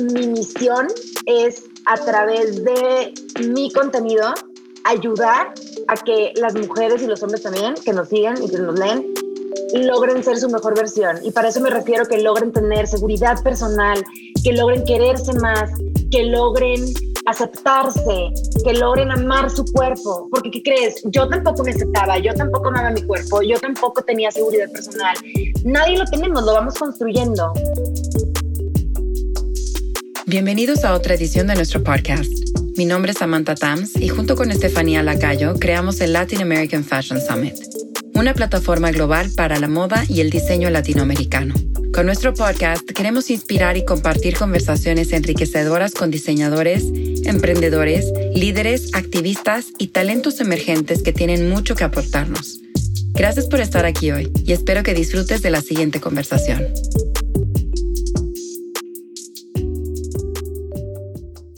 mi misión es a través de mi contenido ayudar a que las mujeres y los hombres también que nos sigan y que nos leen logren ser su mejor versión. Y para eso me refiero que logren tener seguridad personal, que logren quererse más, que logren aceptarse, que logren amar su cuerpo. Porque, ¿qué crees? Yo tampoco me aceptaba, yo tampoco amaba mi cuerpo, yo tampoco tenía seguridad personal. Nadie lo tenemos, lo vamos construyendo. Bienvenidos a otra edición de nuestro podcast. Mi nombre es Samantha Tams y junto con Estefanía Lacayo creamos el Latin American Fashion Summit, una plataforma global para la moda y el diseño latinoamericano. Con nuestro podcast queremos inspirar y compartir conversaciones enriquecedoras con diseñadores, emprendedores, líderes, activistas y talentos emergentes que tienen mucho que aportarnos. Gracias por estar aquí hoy y espero que disfrutes de la siguiente conversación.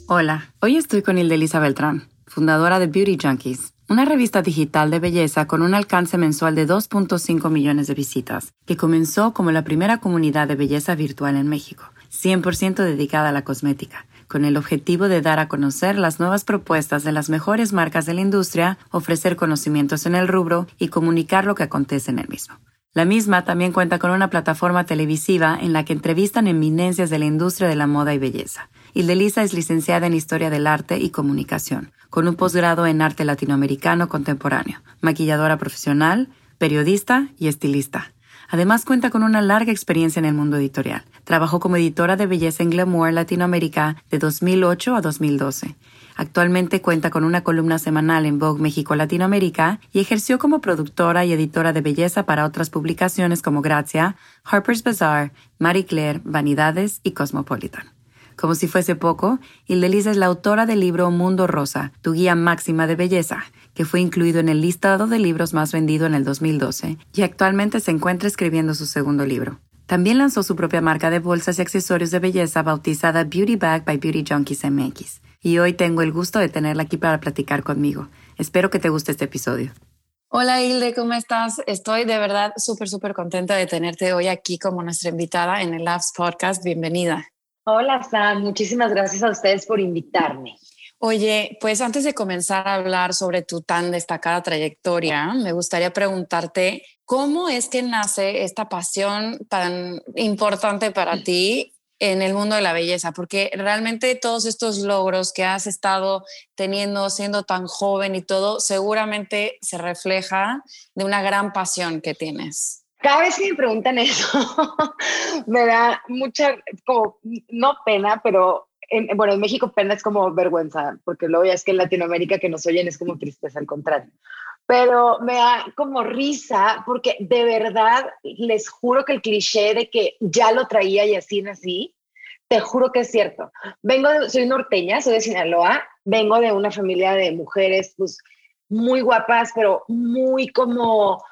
Hola, hoy estoy con Hildelisa Beltrán, fundadora de Beauty Junkies, una revista digital de belleza con un alcance mensual de 2.5 millones de visitas, que comenzó como la primera comunidad de belleza virtual en México, 100% dedicada a la cosmética, con el objetivo de dar a conocer las nuevas propuestas de las mejores marcas de la industria, ofrecer conocimientos en el rubro y comunicar lo que acontece en el mismo. La misma también cuenta con una plataforma televisiva en la que entrevistan eminencias de la industria de la moda y belleza Hildelisa es licenciada en Historia del Arte y Comunicación, con un posgrado en Arte Latinoamericano Contemporáneo, maquilladora profesional, periodista y estilista. Además cuenta con una larga experiencia en el mundo editorial. Trabajó como editora de belleza en Glamour Latinoamérica de 2008 a 2012. Actualmente cuenta con una columna semanal en Vogue México Latinoamérica y ejerció como productora y editora de belleza para otras publicaciones como Grazia, Harper's Bazaar, Marie Claire, Vanidades y Cosmopolitan. Como si fuese poco, Hildelisa es la autora del libro Mundo Rosa, tu guía máxima de belleza, que fue incluido en el listado de libros más vendido en el 2012 y actualmente se encuentra escribiendo su segundo libro. También lanzó su propia marca de bolsas y accesorios de belleza bautizada Beauty Bag by Beauty Junkies MX. Y hoy tengo el gusto de tenerla aquí para platicar conmigo. Espero que te guste este episodio. Hola Hilde, ¿cómo estás? Estoy de verdad súper, súper contenta de tenerte hoy aquí como nuestra invitada en el Labs Podcast. Bienvenida. Hola Sam, muchísimas gracias a ustedes por invitarme. Oye, pues antes de comenzar a hablar sobre tu tan destacada trayectoria, me gustaría preguntarte cómo es que nace esta pasión tan importante para ti en el mundo de la belleza, porque realmente todos estos logros que has estado teniendo siendo tan joven y todo, seguramente se refleja de una gran pasión que tienes. Cada vez que me preguntan eso, me da mucha, como, no pena, pero en, bueno, en México pena es como vergüenza, porque luego ya es que en Latinoamérica que nos oyen es como tristeza, al contrario. Pero me da como risa, porque de verdad les juro que el cliché de que ya lo traía y así nací, te juro que es cierto. Vengo soy norteña, soy de Sinaloa, vengo de una familia de mujeres, pues muy guapas, pero muy como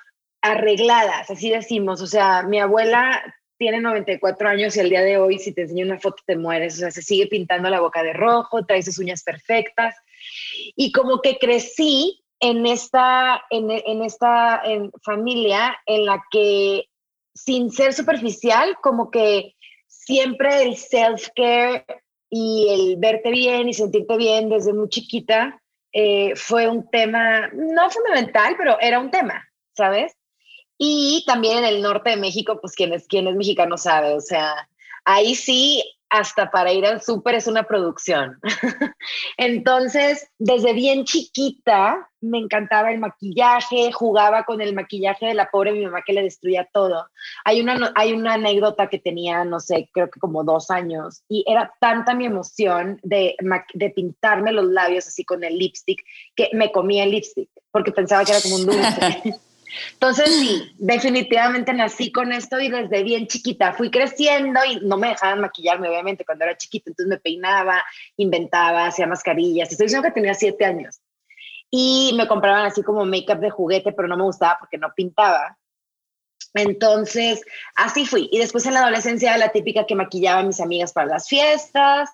arregladas, así decimos. O sea, mi abuela tiene 94 años y al día de hoy, si te enseño una foto, te mueres. O sea, se sigue pintando la boca de rojo, trae sus uñas perfectas. Y como que crecí en esta, en, en esta familia en la que, sin ser superficial, como que siempre el self-care y el verte bien y sentirte bien desde muy chiquita eh, fue un tema, no fundamental, pero era un tema, ¿sabes? Y también en el norte de México, pues quien es, quien es mexicano sabe, o sea, ahí sí, hasta para ir al súper es una producción. Entonces, desde bien chiquita me encantaba el maquillaje, jugaba con el maquillaje de la pobre mi mamá que le destruía todo. Hay una, hay una anécdota que tenía, no sé, creo que como dos años, y era tanta mi emoción de, de pintarme los labios así con el lipstick que me comía el lipstick porque pensaba que era como un dulce. Entonces, sí, definitivamente nací con esto y desde bien chiquita fui creciendo y no me dejaban maquillarme, obviamente, cuando era chiquita. Entonces me peinaba, inventaba, hacía mascarillas. Estoy diciendo que tenía siete años. Y me compraban así como make-up de juguete, pero no me gustaba porque no pintaba. Entonces, así fui. Y después en la adolescencia, la típica que maquillaba a mis amigas para las fiestas.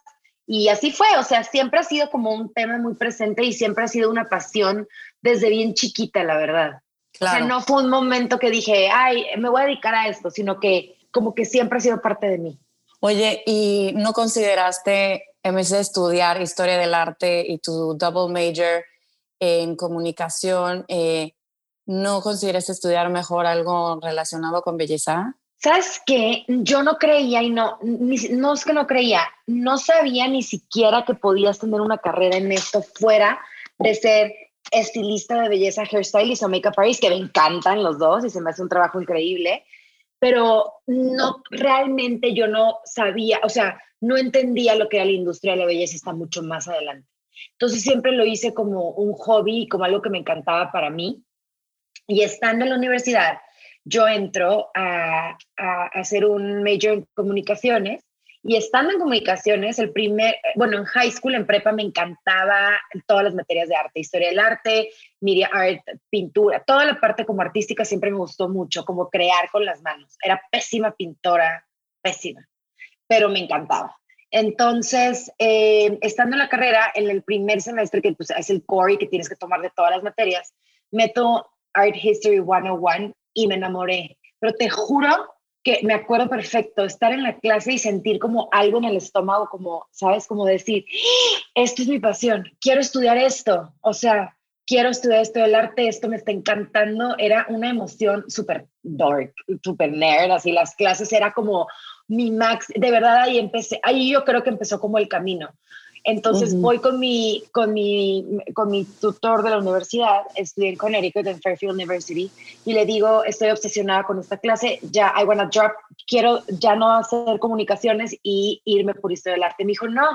Y así fue. O sea, siempre ha sido como un tema muy presente y siempre ha sido una pasión desde bien chiquita, la verdad. O sea, no fue un momento que dije, ay, me voy a dedicar a esto, sino que como que siempre ha sido parte de mí. Oye, ¿y no consideraste, en vez de estudiar historia del arte y tu double major en comunicación, eh, no consideraste estudiar mejor algo relacionado con belleza? ¿Sabes qué? Yo no creía y no, no es que no creía, no sabía ni siquiera que podías tener una carrera en esto fuera de ser estilista de belleza, hairstylist o makeup artist, que me encantan los dos y se me hace un trabajo increíble, pero no, realmente yo no sabía, o sea, no entendía lo que era la industria de la belleza, está mucho más adelante. Entonces siempre lo hice como un hobby y como algo que me encantaba para mí. Y estando en la universidad, yo entro a, a hacer un major en comunicaciones y estando en comunicaciones, el primer, bueno, en high school, en prepa, me encantaba todas las materias de arte, historia del arte, media art, pintura, toda la parte como artística siempre me gustó mucho, como crear con las manos. Era pésima pintora, pésima, pero me encantaba. Entonces, eh, estando en la carrera, en el primer semestre, que pues, es el core y que tienes que tomar de todas las materias, meto Art History 101 y me enamoré. Pero te juro que me acuerdo perfecto estar en la clase y sentir como algo en el estómago, como, ¿sabes? Como decir, esto es mi pasión, quiero estudiar esto, o sea, quiero estudiar esto del arte, esto me está encantando. Era una emoción súper dark, súper nerd, así las clases era como mi max, de verdad ahí empecé, ahí yo creo que empezó como el camino. Entonces voy con mi, con, mi, con mi tutor de la universidad, estudié en Connecticut, en Fairfield University, y le digo, estoy obsesionada con esta clase, ya, I wanna drop, quiero ya no hacer comunicaciones y irme por historia del arte. Me dijo, no,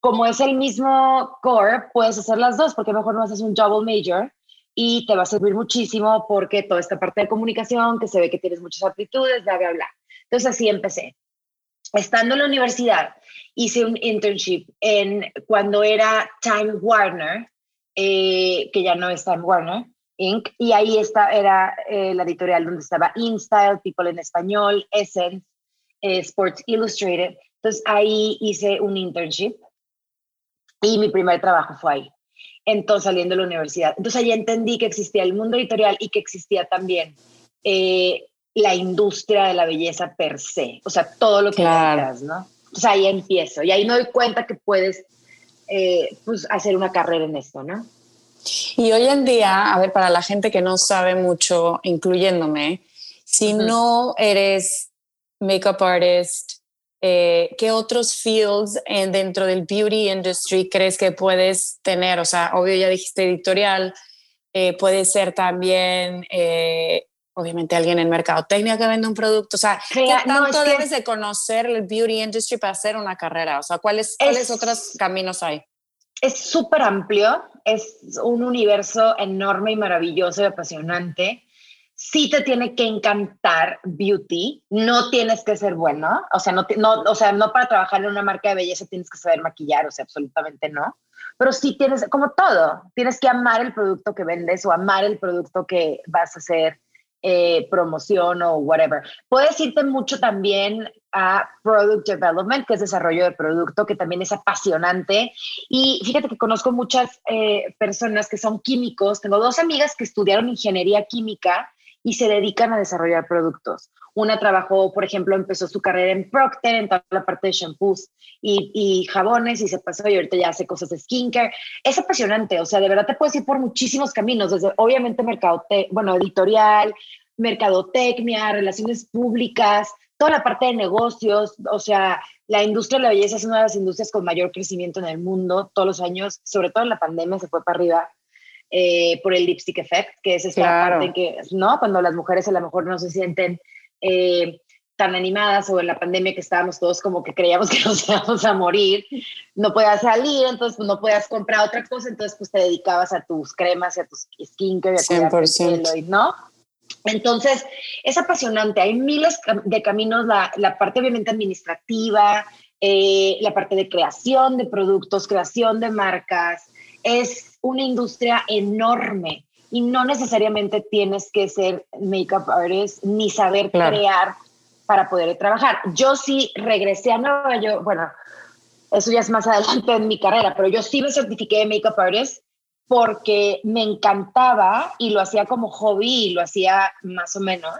como es el mismo core, puedes hacer las dos, porque mejor no haces un double major y te va a servir muchísimo porque toda esta parte de comunicación, que se ve que tienes muchas aptitudes, bla, bla, bla. Entonces así empecé estando en la universidad, hice un internship en cuando era Time Warner, eh, que ya no es Time Warner, Inc., y ahí está, era eh, la editorial donde estaba InStyle, People en Español, Essence, eh, Sports Illustrated. Entonces ahí hice un internship y mi primer trabajo fue ahí. Entonces saliendo de la universidad. Entonces ahí entendí que existía el mundo editorial y que existía también la industria de la belleza per se, o sea, todo lo que claro. ¿no? Entonces ahí empiezo y ahí me doy cuenta que puedes eh, pues, hacer una carrera en esto, ¿no? Y hoy en día, a ver, para la gente que no sabe mucho, incluyéndome, si no eres makeup artist, eh, ¿qué otros fields en, dentro del beauty industry crees que puedes tener? O sea, obvio ya dijiste editorial, eh, puede ser también obviamente alguien en mercadotecnia que vende un producto, o sea, ¿qué tanto debes de conocer el beauty industry para hacer una carrera? O sea, ¿cuáles, ¿cuáles otros caminos hay? Es súper amplio, es un universo enorme y maravilloso y apasionante. Sí te tiene que encantar beauty, no tienes que ser bueno, o sea, no, no, o sea, no para trabajar en una marca de belleza tienes que saber maquillar, o sea, absolutamente no. Pero sí tienes, como todo, tienes que amar el producto que vendes o amar el producto que vas a hacer eh, promoción o whatever. Puedes irte mucho también a Product Development, que es desarrollo de producto, que también es apasionante. Y fíjate que conozco muchas eh, personas que son químicos. Tengo dos amigas que estudiaron ingeniería química y se dedican a desarrollar productos. Una trabajó, por ejemplo, empezó su carrera en Procter, en toda la parte de shampoos y, jabones, y se pasó y ahorita ya hace cosas de skincare. Es apasionante, o sea, de verdad te puedes ir por muchísimos caminos, desde obviamente mercado, bueno, editorial, mercadotecnia, relaciones públicas, toda la parte de negocios, o sea, la industria de la belleza es una de las industrias con mayor crecimiento en el mundo todos los años, sobre todo en la pandemia se fue para arriba eh, por el lipstick effect, que es esta parte que, ¿no? Cuando las mujeres a lo mejor no se sienten eh, tan animadas o en la pandemia que estábamos todos como que creíamos que nos íbamos a morir, no podías salir, entonces pues, no podías comprar otra cosa, entonces pues te dedicabas a tus cremas y a tus skincare y a tu pelo, ¿no? Entonces, es apasionante, hay miles de caminos, la, la parte obviamente administrativa, eh, la parte de creación de productos, creación de marcas, es una industria enorme y no necesariamente tienes que ser makeup artist ni saber crear para poder trabajar. Yo sí regresé a Nueva York, bueno, eso ya es más adelante en mi carrera, pero yo sí me certifiqué de makeup artist porque me encantaba y lo hacía como hobby y lo hacía más o menos.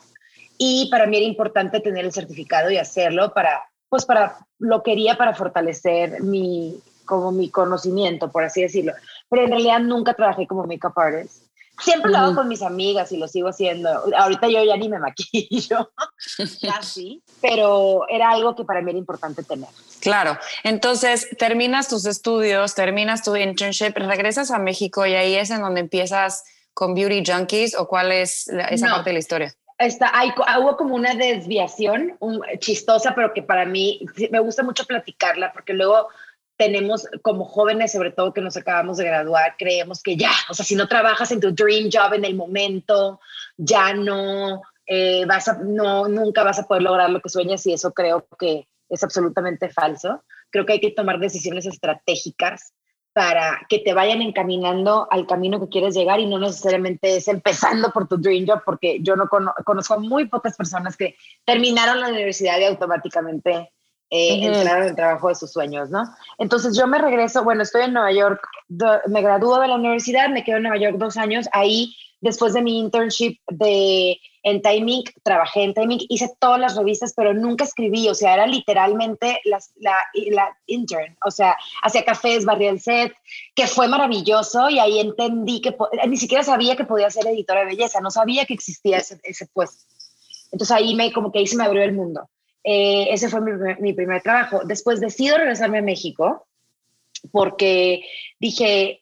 Y para mí era importante tener el certificado y hacerlo para pues para, lo quería para fortalecer mi, como mi conocimiento, por así decirlo. Pero en realidad nunca trabajé como makeup artist. Siempre lo hago con mis amigas y lo sigo haciendo. Ahorita yo ya ni me maquillo, casi, pero era algo que para mí era importante tener. Claro. Entonces, terminas tus estudios, terminas tu internship, regresas a México y ahí es en donde empiezas con Beauty Junkies o cuál es esa parte de la historia? Está, hay, hubo como una desviación un, chistosa, pero que para mí me gusta mucho platicarla porque luego tenemos como jóvenes, sobre todo que nos acabamos de graduar, creemos que ya, o sea, si no trabajas en tu dream job en el momento, ya no eh, vas a, no, nunca vas a poder lograr lo que sueñas y eso creo que es absolutamente falso. Creo que hay que tomar decisiones estratégicas para que te vayan encaminando al camino que quieres llegar y no necesariamente es empezando por tu dream job, porque yo no conozco a muy pocas personas que terminaron la universidad y automáticamente eh, entraron en el trabajo de sus sueños, ¿no? Entonces yo me regreso, bueno, estoy en Nueva York, me gradúo de la universidad, me quedo en Nueva York dos años, ahí después de mi internship de, en Timing, trabajé en Timing, hice todas las revistas, pero nunca escribí, o sea, era literalmente la, la intern, o sea, hacía cafés, barría el set, que fue maravilloso y ahí entendí que ni siquiera sabía que podía ser editora de belleza, no sabía que existía ese, ese puesto. Entonces ahí me, como que ahí se me abrió el mundo. Eh, ese fue mi, primer trabajo. Después decido regresarme a México porque dije,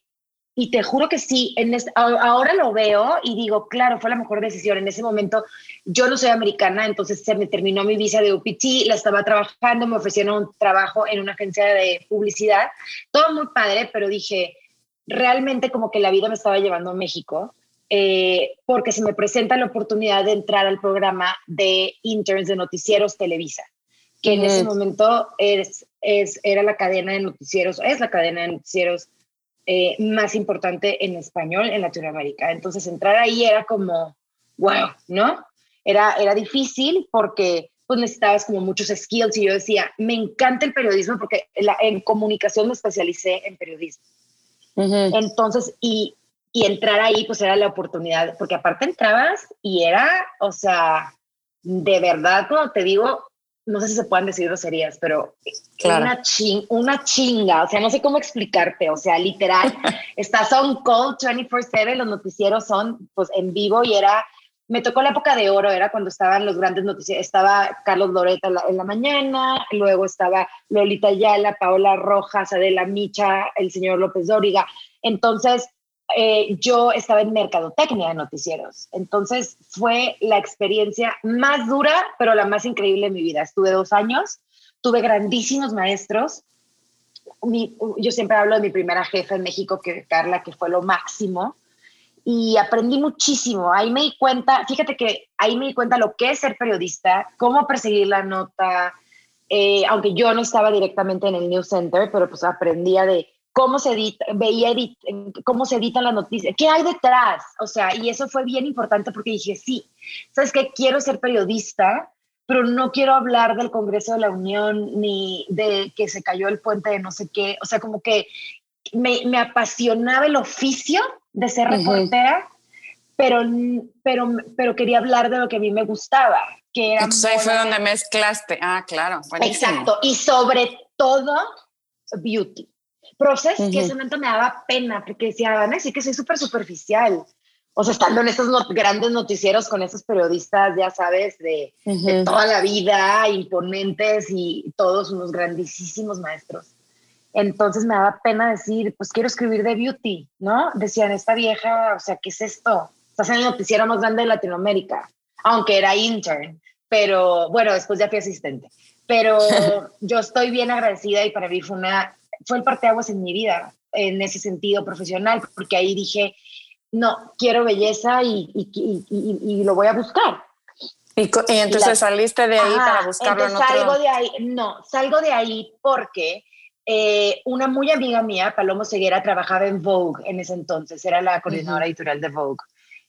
y te juro que sí, en ahora lo veo y digo, claro, fue la mejor decisión. En ese momento yo no soy americana, entonces se me terminó mi visa de UPT, la estaba trabajando, me ofrecieron un trabajo en una agencia de publicidad, todo muy padre, pero dije, realmente como que la vida me estaba llevando a México. Eh, porque se me presenta la oportunidad de entrar al programa de interns de noticieros Televisa, que en ese momento es, es, era la cadena de noticieros, es la cadena de noticieros eh, más importante en español en Latinoamérica. Entonces entrar ahí era como, wow, ¿no? Era, era difícil porque pues necesitabas como muchos skills y yo decía, me encanta el periodismo porque en comunicación me especialicé en periodismo. Entonces, y y entrar ahí pues era la oportunidad, porque aparte entrabas y era, o sea, de verdad, como te digo, no sé si se pueden decir groserías, pero una, una chinga, o sea, no sé cómo explicarte, o sea, literal, estás on call 24/7, los noticieros son pues en vivo y era, me tocó la época de oro, era cuando estaban los grandes noticieros, estaba Carlos Loreta en la, mañana, luego estaba Lolita Ayala, Paola Rojas, Adela Micha, el señor López Dóriga, entonces eh, yo estaba en mercadotecnia de noticieros. Entonces fue la experiencia más dura, pero la más increíble de mi vida. Estuve dos años, tuve grandísimos maestros. yo siempre hablo de mi primera jefa en México, que Carla, que fue lo máximo. Y aprendí muchísimo. Ahí me di cuenta, fíjate que ahí me di cuenta lo que es ser periodista, cómo perseguir la nota, eh, aunque yo no estaba directamente en el News Center, pero pues aprendía de cómo se edita, veía cómo se editan las noticias, qué hay detrás, o sea, y eso fue bien importante porque dije, sí, sabes que quiero ser periodista, pero no quiero hablar del Congreso de la Unión ni de que se cayó el puente de no sé qué, o sea, como que me, me apasionaba el oficio de ser reportera, pero, pero, pero quería hablar de lo que a mí me gustaba, que era... Entonces ahí fue donde mezclaste, ah, claro. Exacto, y sobre todo beauty Proces que ese momento me daba pena porque decía, van a decir que soy súper superficial. O sea, estando en esos grandes noticieros con esos periodistas, ya sabes, de, toda la vida, imponentes y todos unos grandísimos maestros. Entonces me daba pena decir, pues quiero escribir de beauty, ¿no? Decían, esta vieja, o sea, ¿qué es esto? Estás en el noticiero más grande de Latinoamérica, aunque era intern, pero bueno, después ya fui asistente. Pero yo estoy bien agradecida y para mí fue una fue el parteaguas en mi vida, en ese sentido profesional, porque ahí dije, no, quiero belleza y, y, lo voy a buscar. Y, entonces saliste de ahí para buscarlo en otro... salgo de ahí, no, salgo de ahí porque eh, una muy amiga mía, Palomo Ceguera, trabajaba en Vogue en ese entonces, era la coordinadora editorial de Vogue.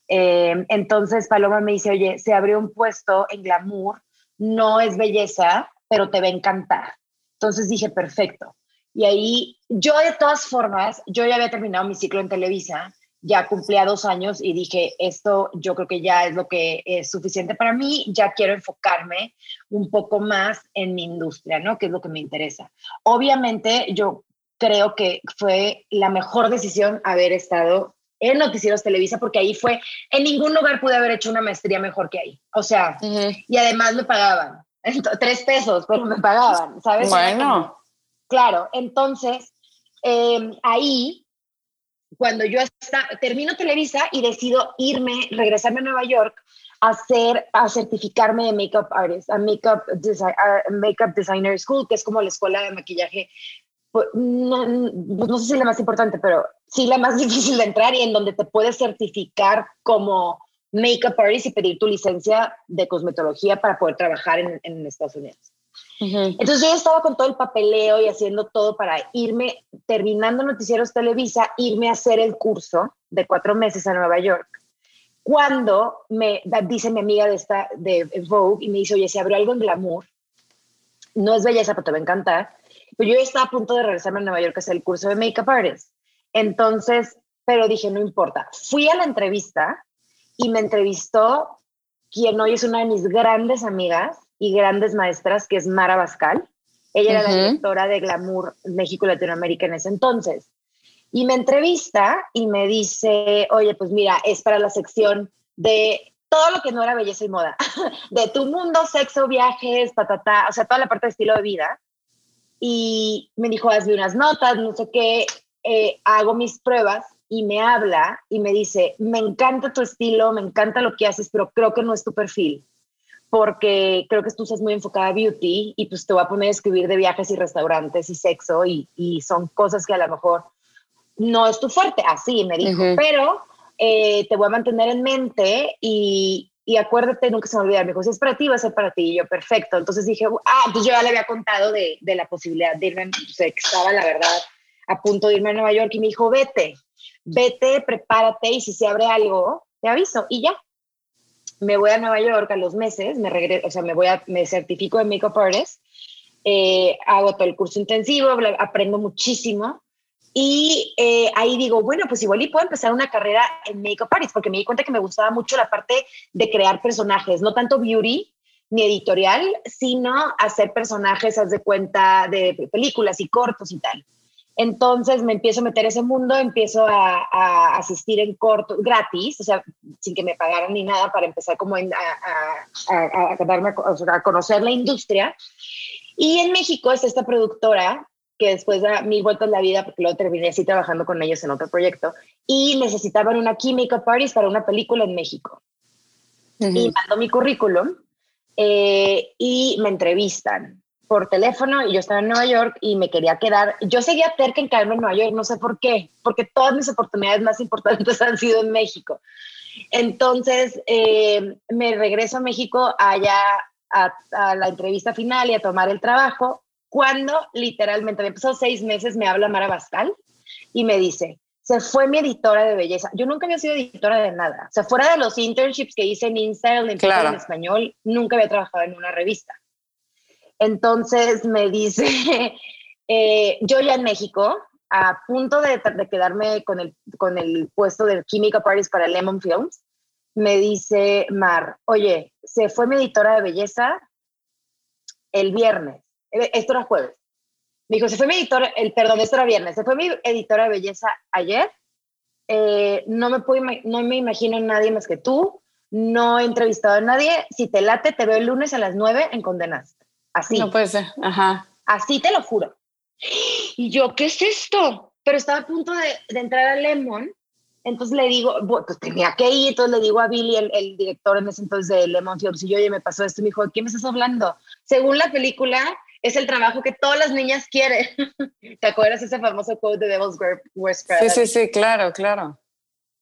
Eh, entonces Paloma me dice, oye, se abrió un puesto en Glamour, no es belleza, pero te va a encantar. Entonces dije, perfecto. Y ahí yo de todas formas, yo ya había terminado mi ciclo en Televisa ya cumplía dos años y dije, esto yo creo que ya es lo que es suficiente para mí, ya quiero enfocarme un poco más en mi industria, ¿no? Que es lo que me interesa. Obviamente yo creo que fue la mejor decisión haber estado en Noticieros Televisa, porque ahí fue, en ningún lugar pude haber hecho una maestría mejor que ahí. O sea, y además me pagaban, tres pesos, pero me pagaban, ¿sabes? Bueno. Claro, entonces, em, ahí, cuando yo termino Televisa y decido irme, regresarme a Nueva York, a hacer, certificarme de makeup artist, a makeup, makeup designer school, que es como la escuela de maquillaje pues, no, no, sé si es la más importante, pero sí la más difícil de entrar y en donde te puedes certificar como makeup artist y pedir tu licencia de cosmetología para poder trabajar en, en Estados Unidos. Entonces yo estaba con todo el papeleo y haciendo todo para irme, terminando Noticieros Televisa, irme a hacer el curso de cuatro meses a Nueva York. Cuando me dice mi amiga de, esta, de Vogue y me dice, oye, se abrió algo en Glamour, no es belleza, pero te va a encantar, pues yo estaba a punto de regresarme a Nueva York a hacer el curso de Makeup Artist. Entonces, pero dije, no importa. Fui a la entrevista y me entrevistó quien hoy es una de mis grandes amigas y grandes maestras, que es Mara Bascal. Ella era la directora de Glamour México y Latinoamérica en ese entonces. Y me entrevista y me dice, oye, pues mira, es para la sección de todo lo que no era belleza y moda, de tu mundo, sexo, viajes, patata, o sea, toda la parte de estilo de vida y me dijo, hazle unas notas, no sé qué, eh, hago mis pruebas y me habla y me dice, me encanta tu estilo, me encanta lo que haces, pero creo que no es tu perfil, porque creo que tú estás muy enfocada a beauty y pues te voy a poner a escribir de viajes y restaurantes y sexo y, y son cosas que a lo mejor no es tu fuerte, así me dijo, pero eh, te voy a mantener en mente y, y acuérdate, nunca se me olvida, me dijo, si es para ti, va a ser para ti. Y yo, perfecto. Entonces dije, ah, pues yo ya le había contado de, de la posibilidad de irme, o sea, que estaba, la verdad, a punto de irme a Nueva York. Y me dijo, vete, vete, prepárate y si se abre algo, te aviso. Y ya, me voy a Nueva York a los meses, me regreso, o sea, me voy a, me certifico de Makeup Artist, eh, hago todo el curso intensivo, aprendo muchísimo y eh, ahí digo, bueno, pues igual y puedo empezar una carrera en Makeup Artist, porque me di cuenta que me gustaba mucho la parte de crear personajes, no tanto beauty ni editorial, sino hacer personajes, haz de cuenta, de películas y cortos y tal. Entonces me empiezo a meter ese mundo, empiezo a, asistir en cortos gratis, o sea, sin que me pagaran ni nada para empezar como a, a, a, conocer la industria. Y en México es esta productora que después da mil vueltas la vida, porque luego terminé así trabajando con ellos en otro proyecto, y necesitaban una química parties para una película en México. Y mando mi currículum eh, y me entrevistan por teléfono y yo estaba en Nueva York y me quería quedar. Yo seguía cerca en quedarme en Nueva York, no sé por qué, porque todas mis oportunidades más importantes han sido en México. Entonces eh, me regreso a México allá a, a, la entrevista final y a tomar el trabajo cuando literalmente me pasó seis meses, me habla Mara Bascal y me dice, se fue mi editora de belleza. Yo nunca había sido editora de nada. O sea, fuera de los internships que hice en en, en español, nunca había trabajado en una revista. Entonces me dice, eh, yo ya en México, a punto de, quedarme con el, con el puesto de Química Parties para Lemon Films, me dice Mar, oye, se fue mi editora de belleza el viernes eh, esto era jueves. Me dijo, se fue mi editora, el, perdón, esto era viernes, se fue mi editora de belleza ayer. Eh, no, me puedo, no me imagino nadie más que tú. No he entrevistado a nadie. Si te late, te veo el lunes a las nueve en Condenas. Así. No puede ser. Ajá. Así te lo juro. Y yo, ¿qué es esto? Pero estaba a punto de, de entrar a Lemon. Entonces le digo, pues tenía que ir. Entonces le digo a Billy, el, el director en ese entonces de Lemon Films, y yo, oye, me pasó esto. Y me dijo, ¿de qué me estás hablando? Según la película, es el trabajo que todas las niñas quieren. ¿Te acuerdas ese famoso quote de Devil's Wears Prada? Sí, sí, sí, claro, claro.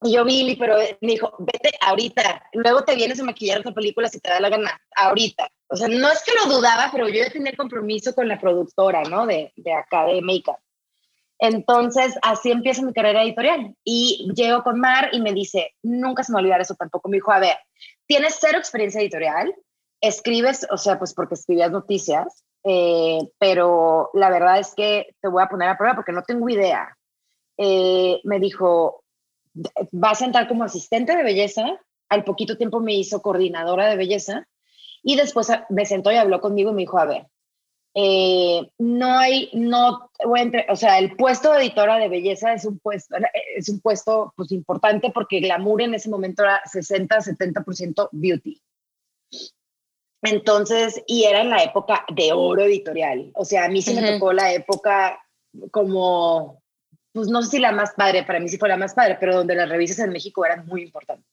Y yo, Billy, pero me dijo, vete ahorita, luego te vienes a maquillar otra película si te da la gana, ahorita. O sea, no es que lo dudaba, pero yo ya tenía compromiso con la productora, ¿no? De, de acá. Entonces, así empieza mi carrera editorial. Y llego con Mar y me dice, nunca se me olvidar eso tampoco. Me dijo, a ver, tienes cero experiencia editorial, escribes, o sea, pues porque escribías noticias, eh, pero la verdad es que te voy a poner a prueba porque no tengo idea. Eh, me dijo, vas a entrar como asistente de belleza. Al poquito tiempo me hizo coordinadora de belleza y después me sentó y habló conmigo y me dijo, a ver, eh, no hay, no, o sea, el puesto de editora de belleza es un puesto, es un puesto pues importante porque glamour en ese momento era 60, 70% beauty. Entonces, y era en la época de oro editorial. O sea, a mí sí me tocó la época como, pues no sé si la más padre, para mí sí fue la más padre, pero donde las revistas en México eran muy importantes.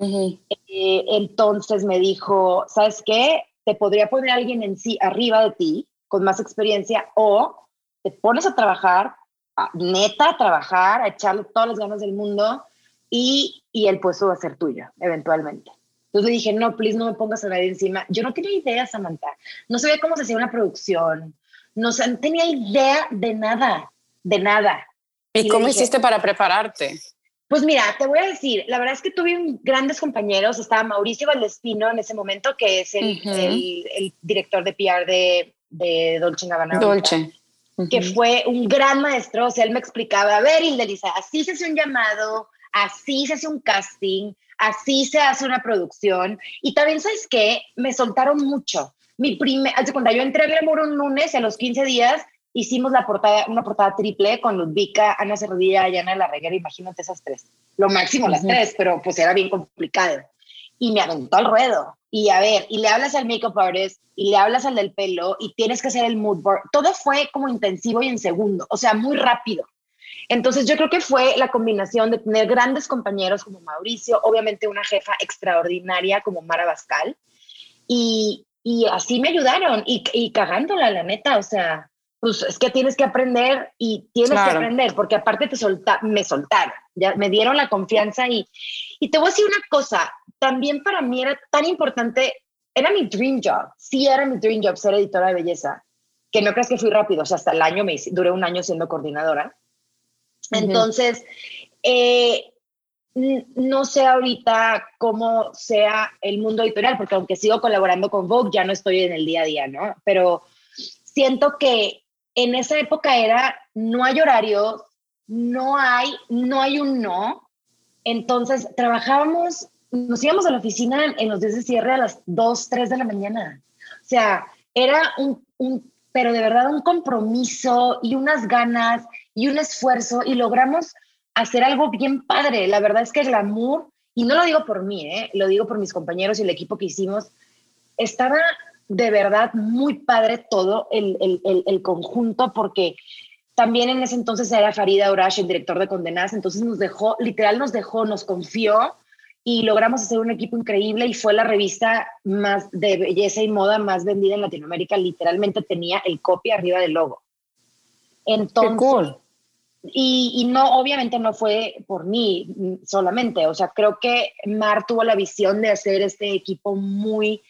Eh, entonces me dijo, ¿sabes qué? Te podría poner alguien en sí arriba de ti con más experiencia o te pones a trabajar, a, neta a trabajar, a echarle todas las ganas del mundo y, y el puesto va a ser tuyo, eventualmente. Entonces le dije, no, please, no me pongas a nadie encima. Yo no tenía idea, Samantha. No sabía cómo se hacía una producción. No, no tenía idea de nada, de nada. ¿Y, cómo hiciste para prepararte? Pues mira, te voy a decir, la verdad es que tuve grandes compañeros. Estaba Mauricio Valdespino en ese momento, que es el, el director de PR de, de Dolce Gabbana. Dolce. Que fue un gran maestro, o sea, él me explicaba, a ver, Hildelisa, así se hace un llamado, así se hace un casting, así se hace una producción. Y también, ¿sabes qué? Me soltaron mucho. Mi primer, cuando yo entré a Glamour un lunes a los 15 días hicimos la portada, una portada triple con Ludvika, Ana Cerrodilla y Ana Larreguera, imagínate esas tres. Lo máximo las tres, pero pues era bien complicado. Y me aventó al ruedo y a ver, y le hablas al makeup artist, y le hablas al del pelo, y tienes que hacer el mood board. Todo fue como intensivo y en segundo, o sea, muy rápido. Entonces yo creo que fue la combinación de tener grandes compañeros como Mauricio, obviamente una jefa extraordinaria como Mara Bascal, y, y así me ayudaron, y, y cagándola, la neta, o sea, pues es que tienes que aprender y tienes que aprender, porque aparte te solta, me soltaron, ya me dieron la confianza y, y te voy a decir una cosa, también para mí era tan importante, era mi dream job, sí era mi dream job ser editora de belleza, que no creas que fui rápido, o sea, hasta el año me duré un año siendo coordinadora. Entonces, eh, no sé ahorita cómo sea el mundo editorial, porque aunque sigo colaborando con Vogue, ya no estoy en el día a día, ¿no? Pero siento que en esa época era, no hay horario, no hay, no hay un no. Entonces, trabajábamos nos íbamos a la oficina en, los días de cierre a las 2, 3 de la mañana. O sea, era un, un, pero de verdad un compromiso y unas ganas y un esfuerzo y logramos hacer algo bien padre. La verdad es que el glamour, y no lo digo por mí, ¿eh? lo digo por mis compañeros y el equipo que hicimos, estaba de verdad muy padre todo el, el, el, conjunto porque también en ese entonces era Farida Urash, el director de Condenadas, entonces nos dejó, literal nos dejó, nos confió y logramos hacer un equipo increíble y fue la revista más de belleza y moda más vendida en Latinoamérica. Literalmente tenía el copy arriba del logo. Entonces, cool. y, y, no, obviamente no fue por mí solamente. O sea, creo que Mar tuvo la visión de hacer este equipo muy,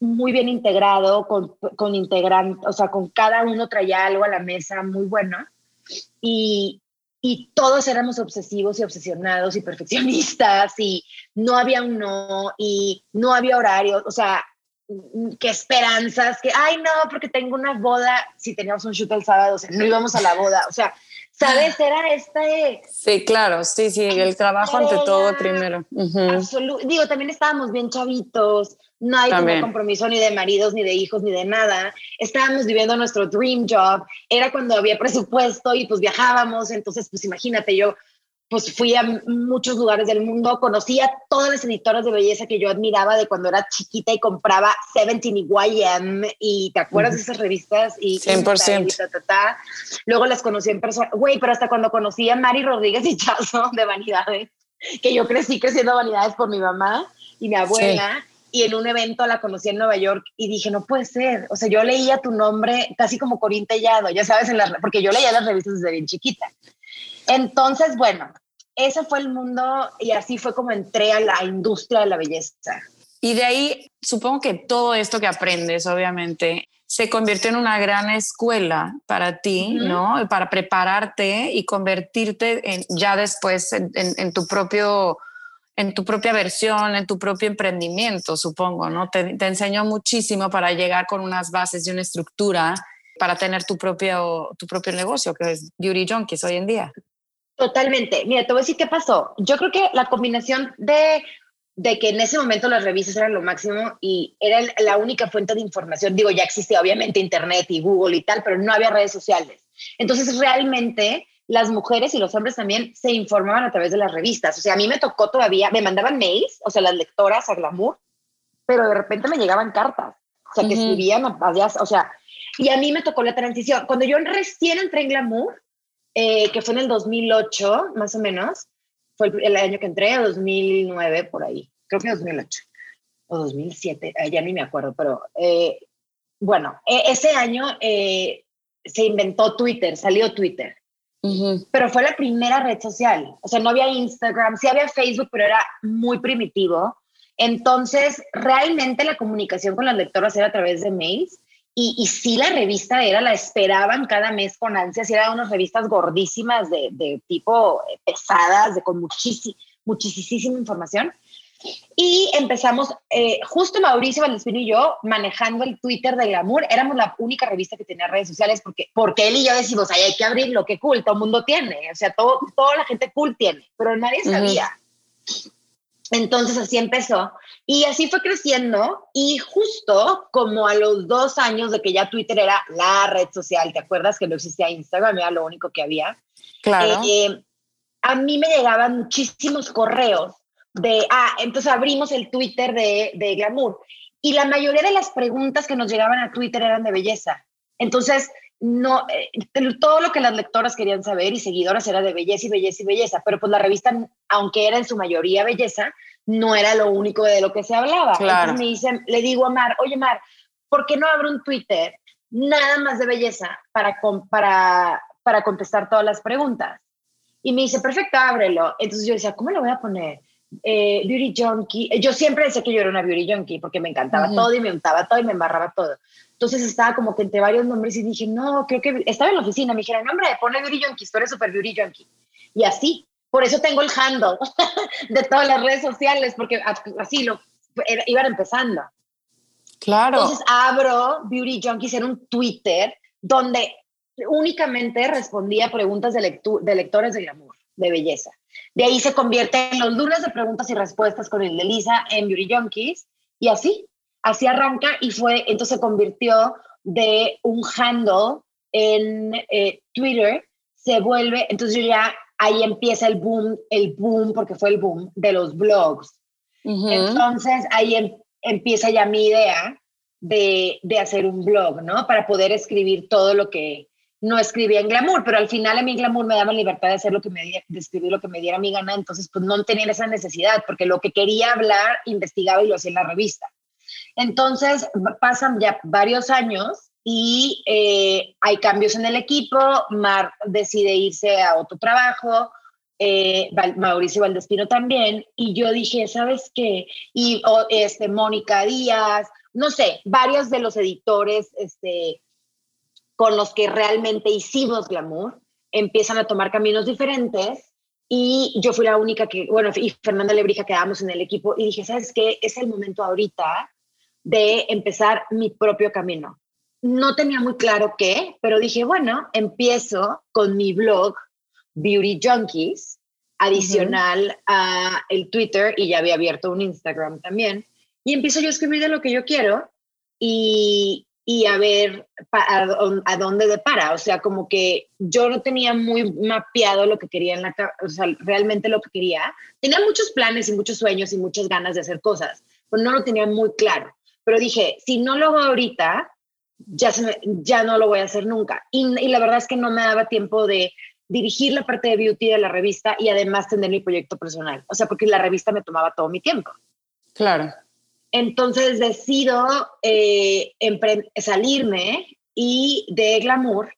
muy bien integrado, con, con integrantes, o sea, con cada uno traía algo a la mesa muy bueno. Y, y todos éramos obsesivos y obsesionados y perfeccionistas y no había un no y no había horario, o sea, qué esperanzas, que, ay no, porque tengo una boda, si teníamos un shoot el sábado, o sea, no íbamos a la boda, o sea, ¿sabes? Era este... Sí, claro, sí, sí, el trabajo ante todo primero. Digo, también estábamos bien chavitos, no hay compromiso ni de maridos, ni de hijos, ni de nada. Estábamos viviendo nuestro dream job. Era cuando había presupuesto y pues viajábamos. Entonces, pues imagínate, yo pues fui a muchos lugares del mundo, conocí a todas las editoras de belleza que yo admiraba de cuando era chiquita y compraba Seventeen y YM y te acuerdas de esas revistas y 100%. Luego las conocí en persona, güey, pero hasta cuando conocí a Mari Rodríguez y Chazo de Vanidades, que yo crecí creciendo Vanidades por mi mamá y mi abuela y en un evento la conocí en Nueva York y dije, no puede ser. O sea, yo leía tu nombre casi como Corín Tellado, ya sabes, en la, porque yo leía las revistas desde bien chiquita. Entonces, bueno, ese fue el mundo y así fue como entré a la industria de la belleza. Y de ahí, supongo que todo esto que aprendes, obviamente, se convirtió en una gran escuela para ti, ¿no? Para prepararte y convertirte en, ya después en, en tu propio en tu propia versión, en tu propio emprendimiento, supongo, ¿no? Te, enseñó muchísimo para llegar con unas bases y una estructura para tener tu propio, tu propio negocio, que es Beauty Junkies hoy en día. Totalmente. Mira, te voy a decir qué pasó. Yo creo que la combinación de, de que en ese momento las revistas eran lo máximo y era la única fuente de información, digo, ya existía obviamente Internet y Google y tal, pero no había redes sociales. Entonces, realmente las mujeres y los hombres también se informaban a través de las revistas. O sea, a mí me tocó todavía, me mandaban mails, o sea, las lectoras a Glamour, pero de repente me llegaban cartas, o sea, que escribían, o sea, y a mí me tocó la transición. Cuando yo recién entré en Glamour, eh, que fue en el 2008, más o menos, fue el, año que entré, 2009, por ahí, creo que 2008 o 2007, eh, ya ni me acuerdo, pero eh, bueno, e, ese año se inventó Twitter, salió Twitter. Pero fue la primera red social. O sea, no había Instagram, sí había Facebook, pero era muy primitivo. Entonces, realmente la comunicación con las lectoras era a través de mails y, y sí, la revista era, la esperaban cada mes con ansias y eran unas revistas gordísimas de, de tipo pesadas, de con muchísima, muchísima información. Y empezamos, eh, justo Mauricio Valdespino y yo, manejando el Twitter de Glamour, éramos la única revista que tenía redes sociales porque, porque él y yo decimos, Ay, hay que abrirlo, qué cool, todo el mundo tiene, o sea, todo, toda la gente cool tiene, pero nadie sabía. Entonces así empezó y así fue creciendo y justo como a los dos años de que ya Twitter era la red social, ¿te acuerdas que no existía Instagram? Era lo único que había. Claro. Eh, a mí me llegaban muchísimos correos de, ah, entonces abrimos el Twitter de, de Glamour y la mayoría de las preguntas que nos llegaban a Twitter eran de belleza. Entonces, no, eh, todo lo que las lectoras querían saber y seguidoras era de belleza y belleza y belleza, pero pues la revista, aunque era en su mayoría belleza, no era lo único de lo que se hablaba. Entonces me dicen, le digo a Mar, oye Mar, ¿por qué no abro un Twitter nada más de belleza para, para, para contestar todas las preguntas? Y me dice, perfecto, ábrelo. Entonces yo decía, ¿cómo lo voy a poner? Eh, beauty junkie. Yo siempre decía que yo era una beauty junkie porque me encantaba todo y me untaba todo y me embarraba todo. Entonces estaba como que entre varios nombres y dije, no, creo que estaba en la oficina. Me dijeron, nombre, pone Beauty Junkie, tú eres super Beauty Junkie. Y así, por eso tengo el handle de todas las redes sociales, porque así lo iban empezando. Claro. Entonces abro Beauty Junkies en un Twitter donde únicamente respondía preguntas de, de lectores de glamour, de belleza. De ahí se convierte en los lunes de preguntas y respuestas con el de Lisa en Beauty Junkies y así así arranca y fue, entonces se convirtió de un handle en eh, Twitter, se vuelve, entonces yo ya, ahí empieza el boom, el boom, porque fue el boom de los blogs. Entonces ahí em, empieza ya mi idea de, de, hacer un blog, ¿no? Para poder escribir todo lo que no escribía en Glamour, pero al final a mí Glamour me daba libertad de hacer lo que me de escribir lo que me diera mi gana, entonces pues no tenía esa necesidad, porque lo que quería hablar, investigaba y lo hacía en la revista. Entonces, pasan ya varios años y eh, hay cambios en el equipo, Mar decide irse a otro trabajo, eh, Mauricio Valdespino también, y yo dije, ¿sabes qué? Y este, Mónica Díaz, no sé, varios de los editores este, con los que realmente hicimos glamour empiezan a tomar caminos diferentes y yo fui la única que, bueno, y Fernanda Lebrija quedamos en el equipo y dije, ¿sabes qué? Es el momento ahorita de empezar mi propio camino. No tenía muy claro qué, pero dije, bueno, empiezo con mi blog Beauty Junkies, adicional a el Twitter y ya había abierto un Instagram también. Y empiezo yo a escribir de lo que yo quiero y, y a ver a, dónde depara. O sea, como que yo no tenía muy mapeado lo que quería en la o sea, realmente lo que quería. Tenía muchos planes y muchos sueños y muchas ganas de hacer cosas, pero no lo tenía muy claro. Pero dije, si no lo hago ahorita, ya, ya no lo voy a hacer nunca. Y, la verdad es que no me daba tiempo de dirigir la parte de beauty de la revista y además tener mi proyecto personal. O sea, porque la revista me tomaba todo mi tiempo. Claro. Entonces decido eh, salirme y de glamour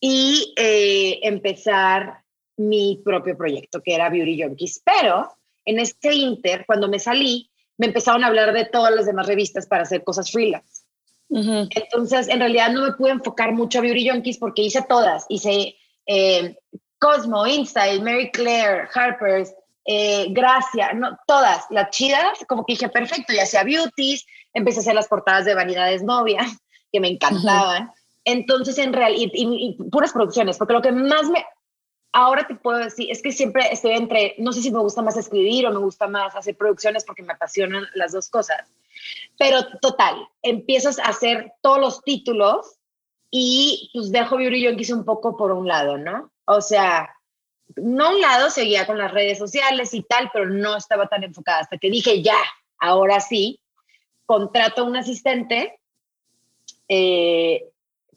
y eh, empezar mi propio proyecto, que era Beauty Junkies. Pero en este inter, cuando me salí, me empezaron a hablar de todas las demás revistas para hacer cosas freelance. Entonces, en realidad no me pude enfocar mucho a Beauty Junkies porque hice todas. Hice eh, Cosmo, InStyle, Mary Claire, Harper's, eh, Gracia, no, todas, las chidas, como que dije, perfecto, ya hacía beauties, empecé a hacer las portadas de Vanidades Novia, que me encantaban. Entonces, en realidad, y, puras producciones, porque lo que más me, ahora te puedo decir, es que siempre estoy entre, no sé si me gusta más escribir o me gusta más hacer producciones porque me apasionan las dos cosas. Pero total, empiezas a hacer todos los títulos y pues dejo Beauty Junkies un poco por un lado, ¿no? O sea, no un lado, seguía con las redes sociales y tal, pero no estaba tan enfocada hasta que dije, ya, ahora sí, contrato a un asistente eh,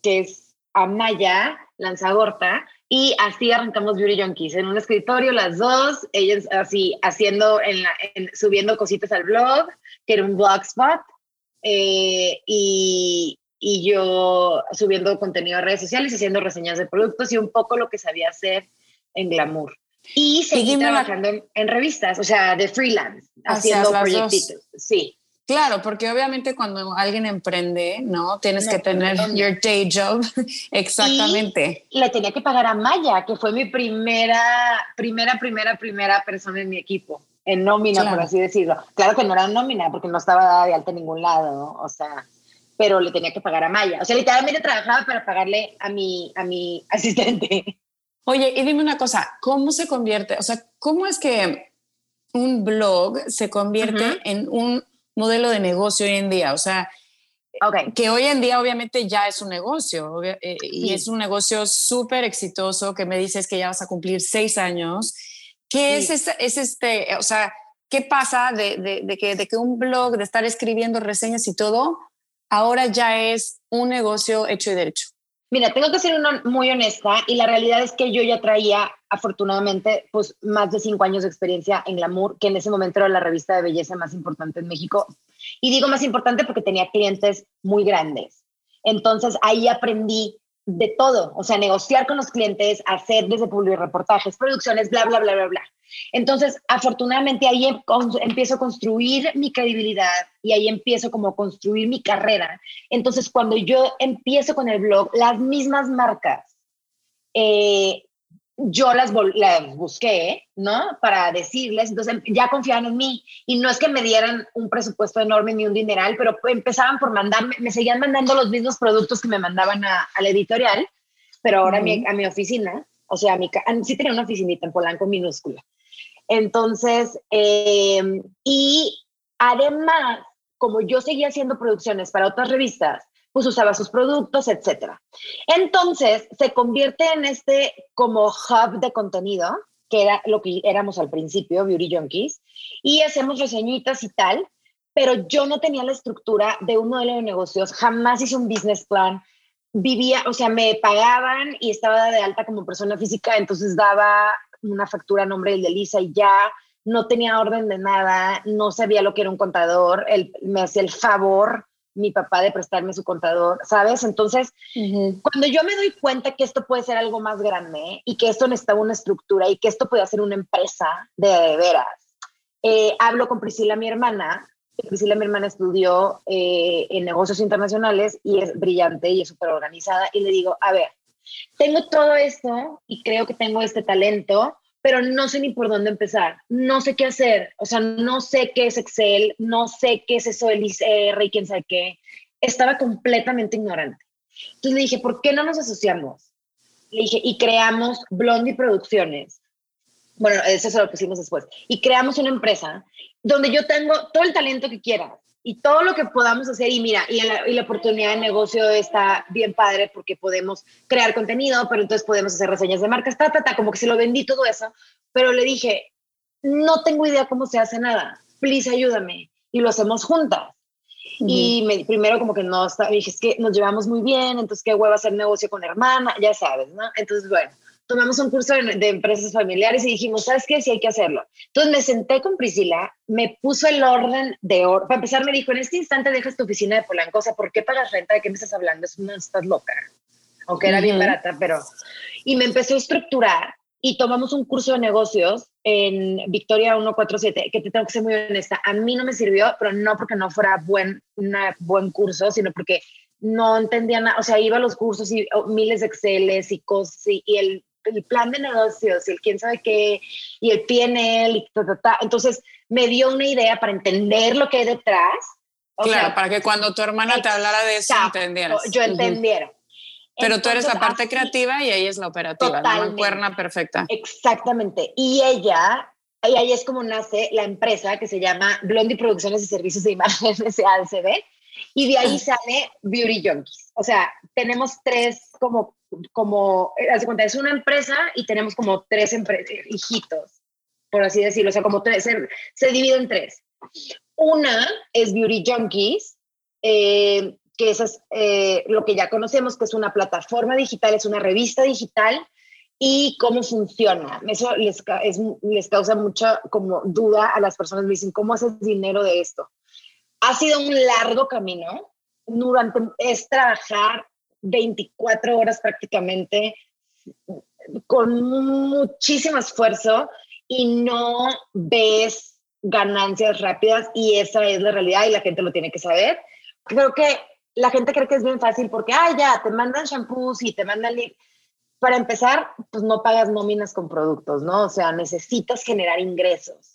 que es Amaya Lanzagorta y así arrancamos Beauty Junkies en un escritorio las dos, ellas así haciendo, en subiendo cositas al blog, que era un blogspot, eh, y, y yo subiendo contenido a redes sociales, haciendo reseñas de productos y un poco lo que sabía hacer en Glamour. Y seguí trabajando en, revistas, o sea, de freelance, haciendo proyectitos. Sí. Claro, porque obviamente cuando alguien emprende, ¿no? Tienes que tener your day job. Exactamente. le tenía que pagar a Maya, que fue mi primera, primera, primera, primera persona en mi equipo, en nómina, por así decirlo. Claro que no era nómina, porque no estaba de alta en ningún lado, ¿no? O sea, pero le tenía que pagar a Maya. O sea, literalmente trabajaba para pagarle a mi, a mi asistente. Oye, y dime una cosa, ¿cómo se convierte? O sea, ¿cómo es que un blog se convierte en un modelo de negocio hoy en día? O sea, que hoy en día obviamente ya es un negocio eh, y es un negocio súper exitoso que me dices que ya vas a cumplir seis años. ¿Qué es, este, es este, o sea, qué pasa de, de, que, de que un blog, de estar escribiendo reseñas y todo, ahora ya es un negocio hecho y derecho? Mira, tengo que ser muy honesta y la realidad es que yo ya traía, afortunadamente, pues más de cinco años de experiencia en Glamour, que en ese momento era la revista de belleza más importante en México. Y digo más importante porque tenía clientes muy grandes. Entonces ahí aprendí de todo, o sea, negociar con los clientes, hacer desde publicar reportajes, producciones, bla, bla, bla, bla, bla. Entonces, afortunadamente ahí em, empiezo a construir mi credibilidad y ahí empiezo como a construir mi carrera. Entonces, cuando yo empiezo con el blog, las mismas marcas, eh, yo las, las, busqué, ¿no? Para decirles, entonces ya confiaban en mí y no es que me dieran un presupuesto enorme ni un dineral, pero empezaban por mandarme, me seguían mandando los mismos productos que me mandaban a, la editorial, pero ahora a, mi, a mi oficina, o sea, a mi, sí tenía una oficinita en Polanco minúscula. Entonces, em, y además, como yo seguía haciendo producciones para otras revistas, pues usaba sus productos, etcétera. Entonces, se convierte en este como hub de contenido, que era lo que éramos al principio, Beauty Junkies, y hacemos reseñitas y tal, pero yo no tenía la estructura de un modelo de negocios, jamás hice un business plan, vivía, o sea, me pagaban y estaba de alta como persona física, entonces daba una factura a nombre de Lisa y ya no tenía orden de nada, no sabía lo que era un contador, él me hacía el favor mi papá de prestarme su contador, ¿sabes? Entonces, cuando yo me doy cuenta que esto puede ser algo más grande y que esto necesitaba una estructura y que esto puede ser una empresa de, veras, eh, hablo con Priscila, mi hermana. Priscila, mi hermana, estudió eh, en negocios internacionales y es brillante y es súper organizada. Y le digo, a ver, tengo todo esto y creo que tengo este talento, pero no sé ni por dónde empezar, no sé qué hacer, o sea, no sé qué es Excel, no sé qué es eso del ICR y quién sabe qué. Estaba completamente ignorante. Entonces le dije, ¿por qué no nos asociamos? Le dije, y creamos Blondie Producciones. Bueno, eso es lo pusimos después. Y creamos una empresa donde yo tengo todo el talento que quieras y todo lo que podamos hacer. Y mira, y la, y la, oportunidad de negocio está bien padre porque podemos crear contenido, pero entonces podemos hacer reseñas de marcas, ta, ta, ta, como que se lo vendí todo eso. Pero le dije, no tengo idea cómo se hace nada, please ayúdame. Y lo hacemos juntas. Y me, primero como que no, dije, es que nos llevamos muy bien, entonces qué huevo hacer negocio con hermana, ya sabes, ¿no? Entonces, bueno, tomamos un curso de, empresas familiares y dijimos, ¿sabes qué? Sí hay que hacerlo. Entonces me senté con Priscila, me puso el orden de oro. Para empezar me dijo, en este instante dejas tu oficina de Polanco, o sea, ¿por qué pagas renta? ¿De qué me estás hablando? Es una, estás loca. Aunque era bien barata, pero... Y me empezó a estructurar y tomamos un curso de negocios en Victoria 147, que te tengo que ser muy honesta, a mí no me sirvió, pero no porque no fuera buen, una, buen curso, sino porque no entendía nada, o sea, iba a los cursos y oh, miles de Exceles y cosas, y, y el el plan de negocios y el quién sabe qué y el PNL y ta, ta, ta. Entonces me dio una idea para entender lo que hay detrás. claro, para que cuando tu hermana te hablara de eso entendieras. Yo entendiera. Pero tú eres la parte creativa y ella es la operativa, la cuerna perfecta. Exactamente. Y ella, y ahí es como nace la empresa que se llama Blondie Producciones y Servicios de Imagen SADCB. Y de ahí sale Beauty Junkies. O sea, tenemos tres como, como, hace cuenta, es una empresa y tenemos como tres hijitos, por así decirlo. O sea, como tres, se, se divide en tres. Una es Beauty Junkies, eh, que es eh, lo que ya conocemos, que es una plataforma digital, es una revista digital y cómo funciona. Eso les, les causa mucha como duda a las personas. Me dicen, ¿cómo haces dinero de esto? Ha sido un largo camino. Durante, es trabajar 24 horas prácticamente con muchísimo esfuerzo y no ves ganancias rápidas y esa es la realidad y la gente lo tiene que saber. Creo que la gente cree que es bien fácil porque, ah, ya, te mandan shampoos y te mandan... Para empezar, pues no pagas nóminas con productos, ¿no? O sea, necesitas generar ingresos.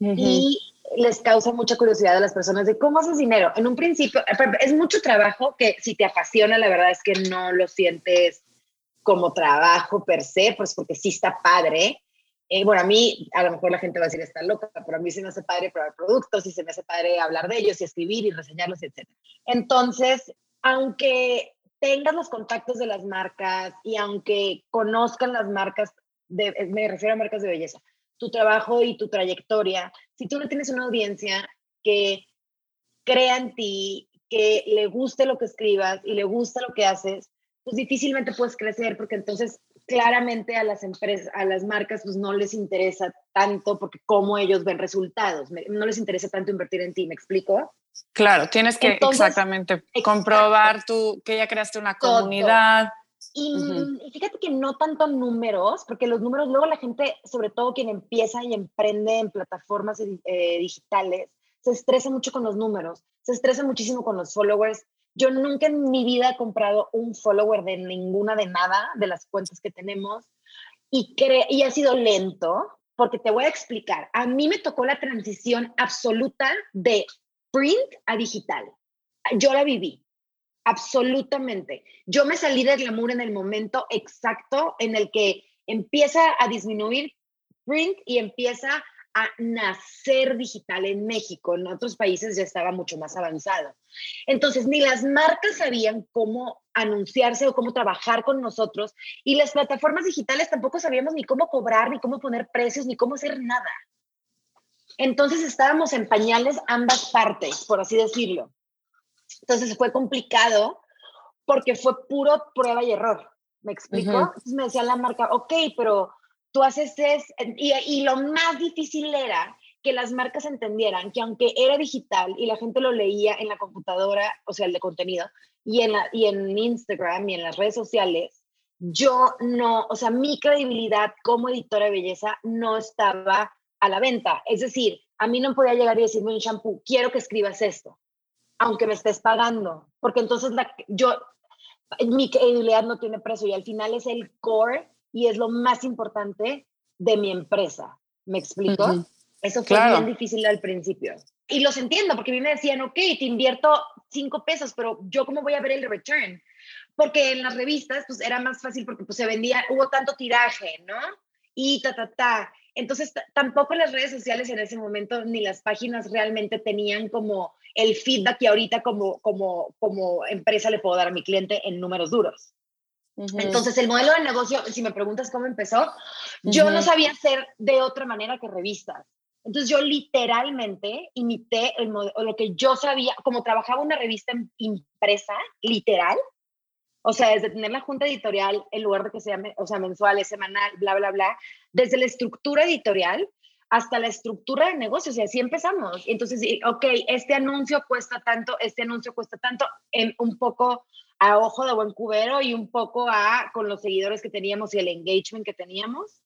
Y les causa mucha curiosidad a las personas de cómo haces dinero. En un principio, es mucho trabajo que si te apasiona, la verdad es que no lo sientes como trabajo per se, pues porque sí está padre, eh, bueno, a mí, a lo mejor la gente va a decir, está loca, pero a mí se me hace padre probar productos y se me hace padre hablar de ellos y escribir y reseñarlos, etc. Entonces, aunque tengas los contactos de las marcas y aunque conozcan las marcas, de, me refiero a marcas de belleza, tu trabajo y tu trayectoria, si tú no tienes una audiencia que crea en ti, que le guste lo que escribas y le gusta lo que haces, pues difícilmente puedes crecer porque entonces claramente a las empresas, a las marcas, pues no les interesa tanto porque cómo ellos ven resultados, no les interesa tanto invertir en ti, ¿me explico? Claro, tienes que exactamente comprobar tú que ya creaste una comunidad. Y, fíjate que no tanto números, porque los números, luego la gente, sobre todo quien empieza y emprende en plataformas eh, digitales, se estresa mucho con los números, se estresa muchísimo con los followers, yo nunca en mi vida he comprado un follower de ninguna de nada de las cuentas que tenemos y, y ha sido lento porque te voy a explicar. A mí me tocó la transición absoluta de print a digital. Yo la viví, absolutamente. Yo me salí del glamour en el momento exacto en el que empieza a disminuir print y empieza a nacer digital en México. En otros países ya estaba mucho más avanzado. Entonces, ni las marcas sabían cómo anunciarse o cómo trabajar con nosotros y las plataformas digitales tampoco sabíamos ni cómo cobrar, ni cómo poner precios, ni cómo hacer nada. Entonces estábamos en pañales ambas partes, por así decirlo. Entonces fue complicado porque fue puro prueba y error. ¿Me explico? Entonces me decía la marca, ok, pero tú haces es, y, y lo más difícil era que las marcas entendieran que aunque era digital y la gente lo leía en la computadora, o sea, el de contenido, y en, la, y en Instagram y en las redes sociales, yo no, o sea, mi credibilidad como editora de belleza no estaba a la venta. Es decir, a mí no podía llegar y decirme un shampoo, quiero que escribas esto, aunque me estés pagando, porque entonces la, yo, mi credibilidad no tiene precio y al final es el core y es lo más importante de mi empresa. ¿Me explico? Eso fue bien difícil al principio. Y los entiendo, porque a mí me decían, ok, te invierto cinco pesos, pero yo cómo voy a ver el return? Porque en las revistas, pues era más fácil porque pues se vendía, hubo tanto tiraje, ¿no? Y ta, ta, ta. Entonces, tampoco las redes sociales en ese momento ni las páginas realmente tenían como el feedback que ahorita como, como, como empresa le puedo dar a mi cliente en números duros. Entonces, el modelo de negocio, si me preguntas cómo empezó, yo no sabía hacer de otra manera que revistas. Entonces, yo literalmente imité el modelo, lo que yo sabía, como trabajaba una revista impresa, literal, o sea, desde tener la junta editorial en lugar de que sea, o sea, mensual, semanal, bla, bla, bla, desde la estructura editorial hasta la estructura de negocios y así empezamos. Entonces, ok, este anuncio cuesta tanto, este anuncio cuesta tanto, en un poco a ojo de buen cubero y un poco a con los seguidores que teníamos y el engagement que teníamos.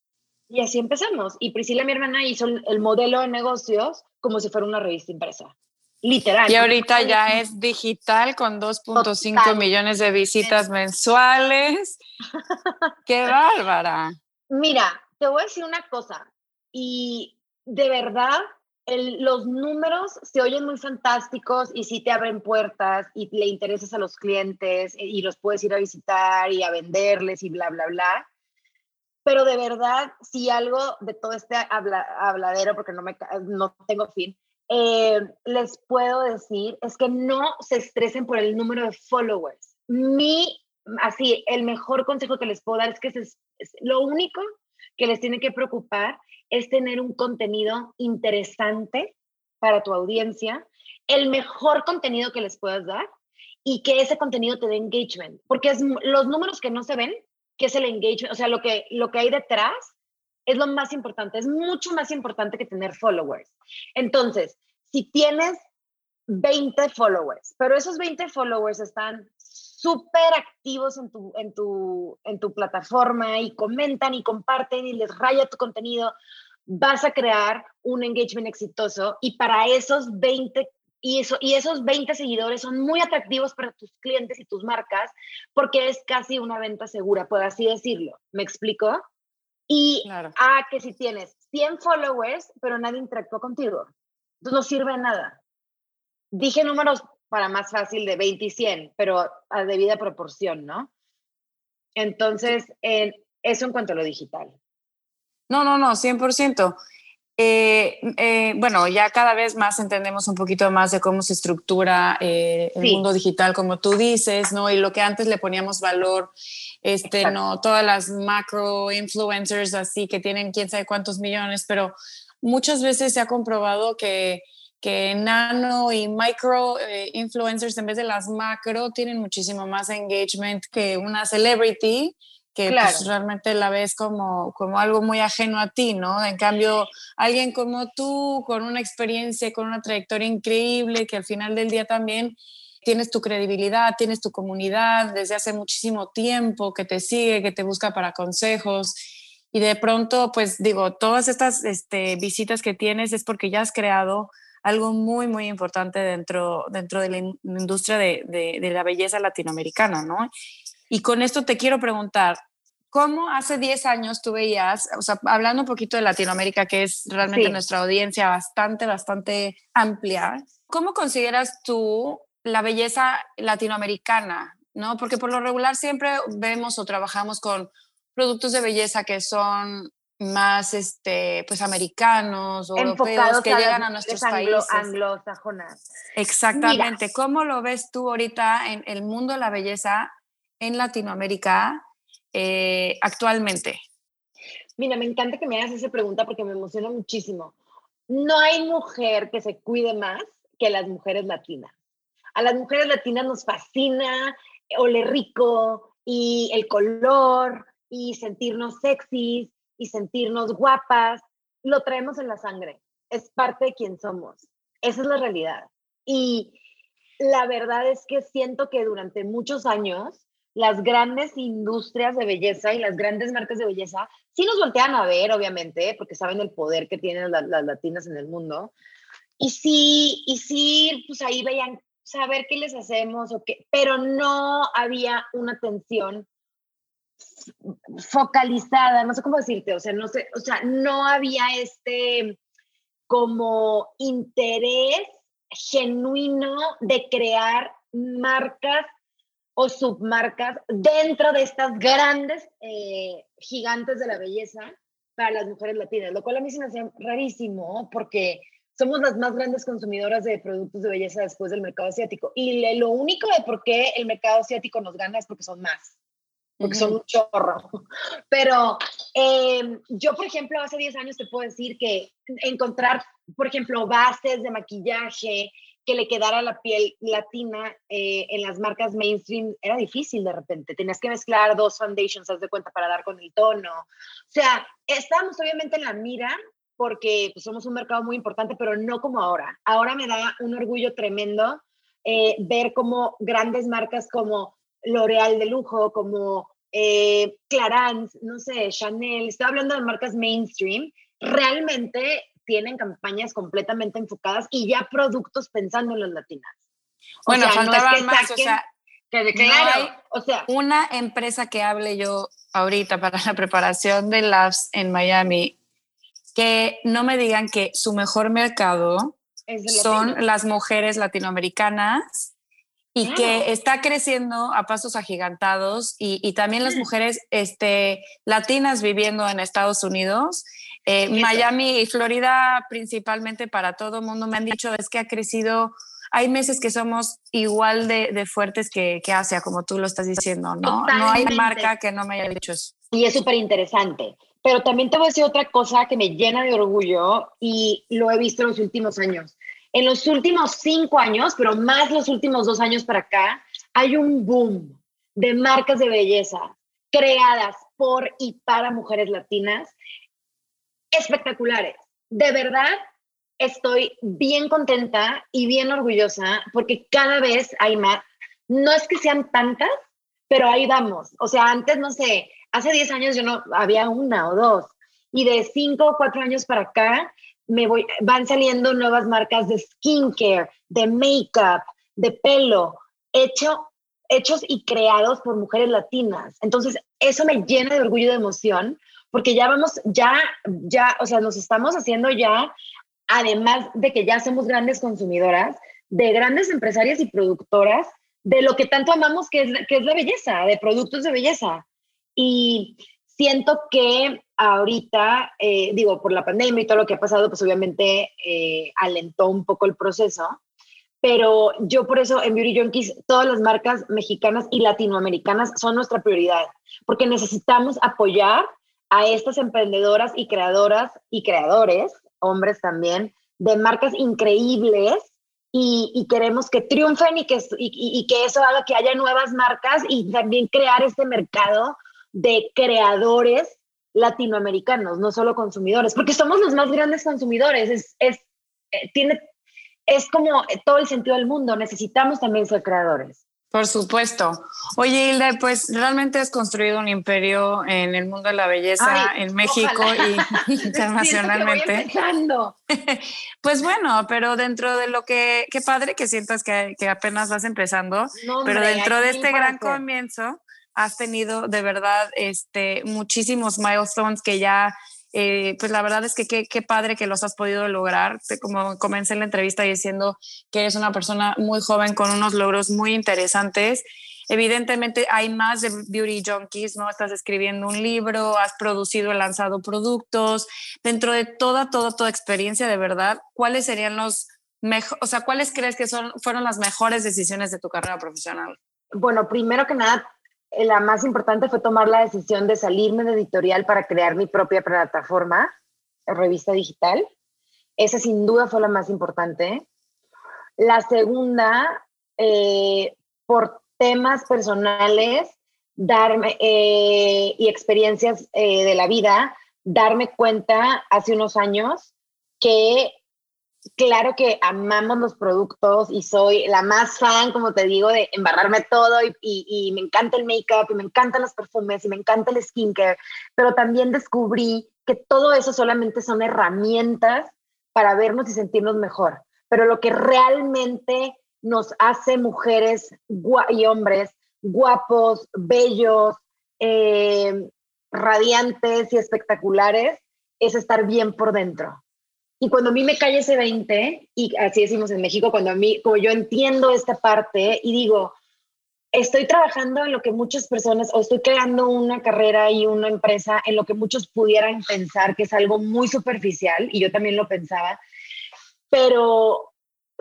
Y así empezamos. Y Priscila, mi hermana, hizo el modelo de negocios como si fuera una revista impresa. Literal. Y ahorita ya es digital con 2.5 millones de visitas mensuales. ¡Qué bárbara! Mira, te voy a decir una cosa. Y de verdad, los números se oyen muy fantásticos y sí te abren puertas y le interesas a los clientes y los puedes ir a visitar y a venderles y bla, bla, bla. Pero de verdad, si algo de todo este habladero, porque no, me, no tengo fin, eh, les puedo decir es que no se estresen por el número de followers. Mi, así, el mejor consejo que les puedo dar es que es lo único que les tiene que preocupar es tener un contenido interesante para tu audiencia, el mejor contenido que les puedas dar y que ese contenido te dé engagement, porque es los números que no se ven, que es el engagement, o sea, lo que, lo que hay detrás es lo más importante, es mucho más importante que tener followers. Entonces, si tienes 20 followers, pero esos 20 followers están súper activos en tu, en, tu, en tu plataforma y comentan y comparten y les raya tu contenido, vas a crear un engagement exitoso y para esos 20 y, eso, y esos 20 seguidores son muy atractivos para tus clientes y tus marcas porque es casi una venta segura, por así decirlo. ¿Me explico? Y a ah, que si tienes 100 followers, pero nadie interactúa contigo, entonces no sirve de nada. Dije números para más fácil de 20 y 100, pero a debida proporción, ¿no? Entonces, eso en cuanto a lo digital. No, no, no, 100%. Eh, eh, bueno, ya cada vez más entendemos un poquito más de cómo se estructura eh, el mundo digital, como tú dices, ¿no? Y lo que antes le poníamos valor, este, no, todas las macro influencers así que tienen quién sabe cuántos millones, pero muchas veces se ha comprobado que que nano y micro influencers en vez de las macro tienen muchísimo más engagement que una celebrity que pues, realmente la ves como, como algo muy ajeno a ti, ¿no? En cambio, alguien como tú, con una experiencia, con una trayectoria increíble, que al final del día también tienes tu credibilidad, tienes tu comunidad desde hace muchísimo tiempo, que te sigue, que te busca para consejos. Y de pronto, pues digo, todas estas este, visitas que tienes es porque ya has creado algo muy, muy importante dentro, dentro de la industria de, de, la belleza latinoamericana, ¿no? Y con esto te quiero preguntar, ¿cómo hace 10 años tú veías, o sea, hablando un poquito de Latinoamérica, que es realmente nuestra audiencia bastante, bastante amplia, ¿cómo consideras tú la belleza latinoamericana? ¿no? Porque por lo regular siempre vemos o trabajamos con productos de belleza que son más este pues americanos o europeos que llegan a nuestros países anglosajonas. Exactamente. ¿Cómo lo ves tú ahorita en el mundo de la belleza en Latinoamérica eh, actualmente? Mira, me encanta que me hagas esa pregunta porque me emociona muchísimo. No hay mujer que se cuide más que las mujeres latinas. A las mujeres latinas nos fascina oler rico y el color y sentirnos sexys y sentirnos guapas, lo traemos en la sangre, es parte de quien somos. Esa es la realidad. Y la verdad es que siento que durante muchos años las grandes industrias de belleza y las grandes marcas de belleza sí nos voltean a ver, obviamente, porque saben el poder que tienen las, latinas en el mundo. Y sí, y sí, pues ahí veían saber qué les hacemos o qué, pero no había una atención focalizada, no sé cómo decirte, o sea, no sé, o sea, no había este como interés genuino de crear marcas o submarcas dentro de estas grandes eh, gigantes de la belleza para las mujeres latinas, lo cual a mí se me hace rarísimo porque somos las más grandes consumidoras de productos de belleza después del mercado asiático. Y lo único de por qué el mercado asiático nos gana es porque son más porque son un chorro. Pero em, yo, por ejemplo, hace 10 años te puedo decir que encontrar, por ejemplo, bases de maquillaje que le quedara la piel latina eh, en las marcas mainstream era difícil de repente. Tenías que mezclar dos foundations, haz de cuenta, para dar con el tono. O sea, estábamos obviamente en la mira porque pues, somos un mercado muy importante, pero no como ahora. Ahora me da un orgullo tremendo eh, ver cómo grandes marcas como L'Oreal de lujo, como eh, Clarins, no sé, Chanel, estoy hablando de marcas mainstream, realmente tienen campañas completamente enfocadas y ya productos pensando en las latinas. bueno, faltaban más, o sea, claro, o sea, una empresa que hable yo ahorita para la preparación de labs en Miami que no me digan que su mejor mercado son las mujeres latinoamericanas y que está creciendo a pasos agigantados y, también las mujeres este, latinas viviendo en Estados Unidos. Eh, Miami y Florida principalmente para todo el mundo me han dicho es que ha crecido hay meses que somos igual de, fuertes que, que, Asia, como tú lo estás diciendo, ¿no? No hay marca que no me haya dicho eso. Y es súper interesante. Pero también te voy a decir otra cosa que me llena de orgullo y lo he visto en los últimos años. En los últimos cinco años, pero más los últimos dos años para acá, hay un boom de marcas de belleza creadas por y para mujeres latinas espectaculares. De verdad, estoy bien contenta y bien orgullosa porque cada vez hay más. No es que sean tantas, pero ahí vamos. O sea, antes, no sé, hace 10 años yo no había una o dos. Y de 5 o 4 años para acá, me voy, van saliendo nuevas marcas de skincare, de makeup, de pelo, hecho, hechos y creados por mujeres latinas. Entonces, eso me llena de orgullo y de emoción, porque ya vamos, ya, ya, o sea, nos estamos haciendo ya, además de que ya somos grandes consumidoras, de grandes empresarias y productoras de lo que tanto amamos, que es, que es la belleza, de productos de belleza. Y siento que ahorita, eh, digo, por la pandemia y todo lo que ha pasado, pues obviamente eh, alentó un poco el proceso. Pero yo por eso en Beauty Junkies, todas las marcas mexicanas y latinoamericanas son nuestra prioridad, porque necesitamos apoyar a estas emprendedoras y creadoras y creadores, hombres también, de marcas increíbles y, queremos que triunfen y que, y que eso haga que haya nuevas marcas y también crear este mercado de creadores latinoamericanos, no solo consumidores, porque somos los más grandes consumidores, es, eh, tiene, es como todo el sentido del mundo, necesitamos también ser creadores. Por supuesto. Oye, Hilda, pues realmente has construido un imperio en el mundo de la belleza en México y internacionalmente. pues bueno, pero dentro de lo que, qué padre que sientas que, que apenas vas empezando, pero dentro de este gran comienzo, has tenido de verdad este, muchísimos milestones que ya, eh, pues la verdad es que qué, padre que los has podido lograr. Como comencé en la entrevista diciendo que eres una persona muy joven con unos logros muy interesantes. Evidentemente hay más de Beauty Junkies, ¿no? Estás escribiendo un libro, has producido y lanzado productos. Dentro de toda, toda, toda experiencia de verdad, ¿cuáles serían los mejores, o sea, cuáles crees que fueron las mejores decisiones de tu carrera profesional? Bueno, primero que nada, la más importante fue tomar la decisión de salirme de editorial para crear mi propia plataforma, revista digital. Esa sin duda fue la más importante. La segunda, eh, por temas personales darme, eh, y experiencias eh, de la vida, darme cuenta hace unos años que claro que amamos los productos y soy la más fan, como te digo, de embarrarme todo y, me encanta el make-up y me encantan los perfumes y me encanta el skincare, pero también descubrí que todo eso solamente son herramientas para vernos y sentirnos mejor. Pero lo que realmente nos hace mujeres y hombres guapos, bellos, eh, radiantes y espectaculares es estar bien por dentro y cuando a mí me cae ese 20, y así decimos en México, cuando a mí, como yo entiendo esta parte y digo, estoy trabajando en lo que muchas personas, o estoy creando una carrera y una empresa en lo que muchos pudieran pensar que es algo muy superficial, y yo también lo pensaba, pero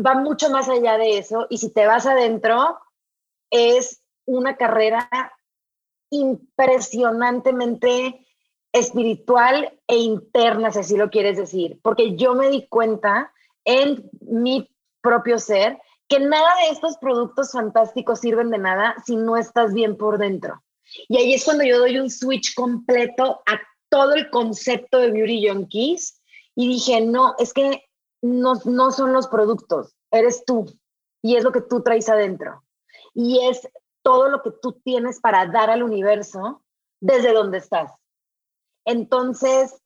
va mucho más allá de eso, y si te vas adentro, es una carrera impresionantemente espiritual e interna, si así lo quieres decir, porque yo me di cuenta en mi propio ser que nada de estos productos fantásticos sirven de nada si no estás bien por dentro. Y ahí es cuando yo doy un switch completo a todo el concepto de Beauty Junkies y dije, no, es que no, no son los productos, eres tú y es lo que tú traes adentro. Y es todo lo que tú tienes para dar al universo desde donde estás. Entonces,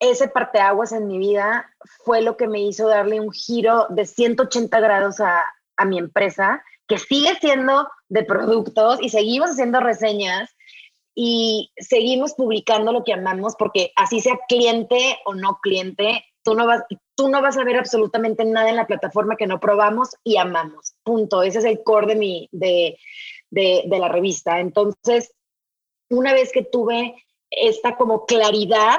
ese parteaguas en mi vida fue lo que me hizo darle un giro de 180 grados a, a mi empresa, que sigue siendo de productos y seguimos haciendo reseñas y seguimos publicando lo que amamos porque así sea cliente o no cliente, tú no vas, tú no vas a ver absolutamente nada en la plataforma que no probamos y amamos. Punto. Ese es el core de, mi, de, de, de la revista. Entonces, una vez que tuve esta como claridad,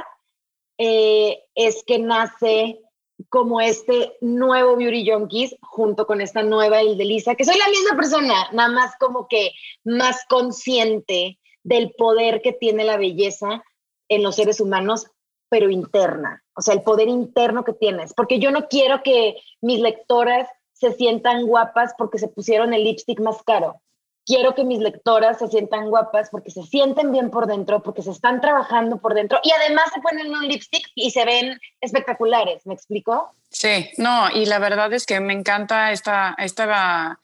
eh, es que nace como este nuevo Beauty Junkies junto con esta nueva Ildelisa, que soy la misma persona, nada más como que más consciente del poder que tiene la belleza en los seres humanos, pero interna, o sea, el poder interno que tienes, porque yo no quiero que mis lectoras se sientan guapas porque se pusieron el lipstick más caro quiero que mis lectoras se sientan guapas porque se sienten bien por dentro, porque se están trabajando por dentro y además se ponen un lipstick y se ven espectaculares, ¿me explico? Sí, no, y la verdad es que me encanta esta, esta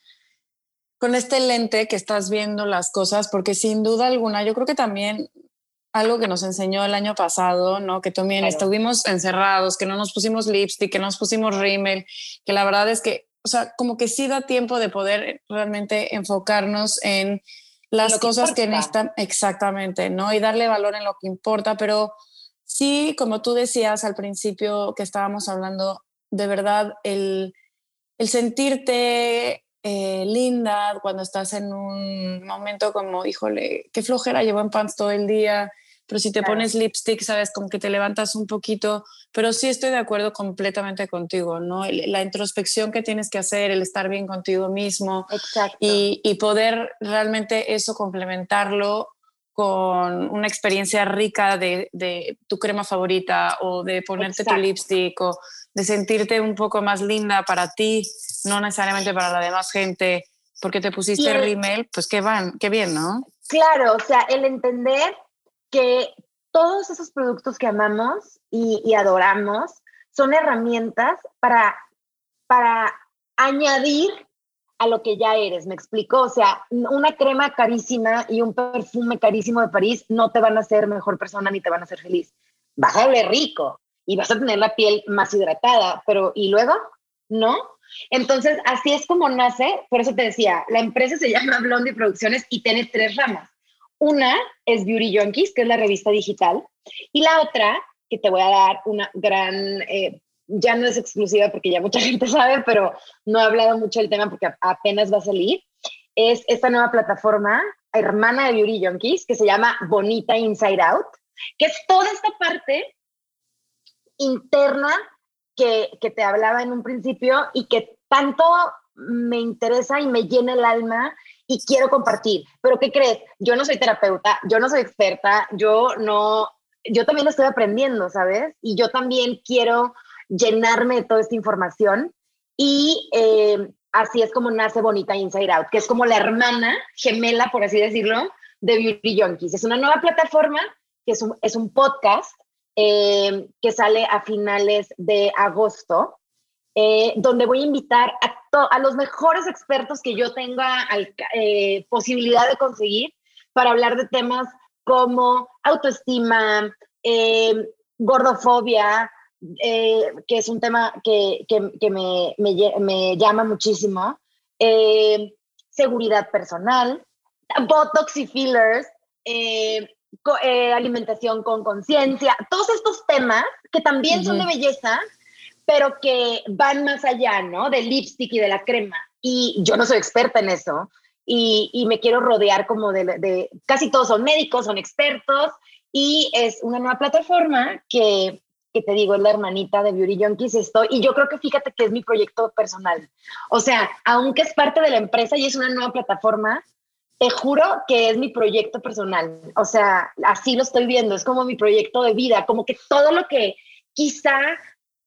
con este lente que estás viendo las cosas, porque sin duda alguna, yo creo que también algo que nos enseñó el año pasado, ¿no? Que también estuvimos encerrados, que no nos pusimos lipstick, que no nos pusimos rímel, que la verdad es que o sea, como que sí da tiempo de poder realmente enfocarnos en las cosas que necesitan exactamente, ¿no? Y darle valor en lo que importa, pero sí, como tú decías al principio que estábamos hablando, de verdad, el, el sentirte eh, linda cuando estás en un momento como, híjole, qué flojera, llevo en pants todo el día, pero si te pones lipstick, sabes, como que te levantas un poquito, pero sí estoy de acuerdo completamente contigo, ¿no? La introspección que tienes que hacer, el estar bien contigo mismo y, y, poder realmente eso complementarlo con una experiencia rica de, de tu crema favorita o de ponerte tu lipstick o de sentirte un poco más linda para ti, no necesariamente para la demás gente, porque te pusiste el, rímel, pues qué van, qué bien, ¿no? Claro, o sea, el entender que todos esos productos que amamos y, adoramos son herramientas para, para añadir a lo que ya eres, me explico, o sea, una crema carísima y un perfume carísimo de París no te van a hacer mejor persona ni te van a hacer feliz. Vas a oler rico y vas a tener la piel más hidratada, pero ¿y luego? ¿No? Entonces, así es como nace, por eso te decía, la empresa se llama Blondie Producciones y tiene tres ramas. Una es Beauty Junkies, que es la revista digital, y la otra, que te voy a dar una gran, eh, ya no es exclusiva porque ya mucha gente sabe, pero no he hablado mucho del tema porque apenas va a salir, es esta nueva plataforma hermana de Beauty Junkies que se llama Bonita Inside Out, que es toda esta parte interna que, que te hablaba en un principio y que tanto me interesa y me llena el alma y quiero compartir. Pero ¿qué crees? Yo no soy terapeuta, yo no soy experta, yo no, yo también estoy aprendiendo, ¿sabes? Y yo también quiero llenarme de toda esta información y eh, así es como nace Bonita Inside Out, que es como la hermana gemela, por así decirlo, de Beauty Junkies. Es una nueva plataforma que es un, es un podcast eh, que sale a finales de agosto eh, donde voy a invitar a, a, los mejores expertos que yo tenga eh, posibilidad de conseguir para hablar de temas como autoestima, eh, gordofobia, que es un tema que, que, que me, me, me, llama muchísimo, seguridad personal, botox y fillers, alimentación con conciencia, todos estos temas que también son de belleza, pero que van más allá, ¿no? Del lipstick y de la crema. Y yo no soy experta en eso. Y, y me quiero rodear como de, de, casi todos son médicos, son expertos. Y es una nueva plataforma que, que te digo, es la hermanita de Beauty Junkies. Estoy, y yo creo que fíjate que es mi proyecto personal. O sea, aunque es parte de la empresa y es una nueva plataforma, te juro que es mi proyecto personal. O sea, así lo estoy viendo. Es como mi proyecto de vida, como que todo lo que quizá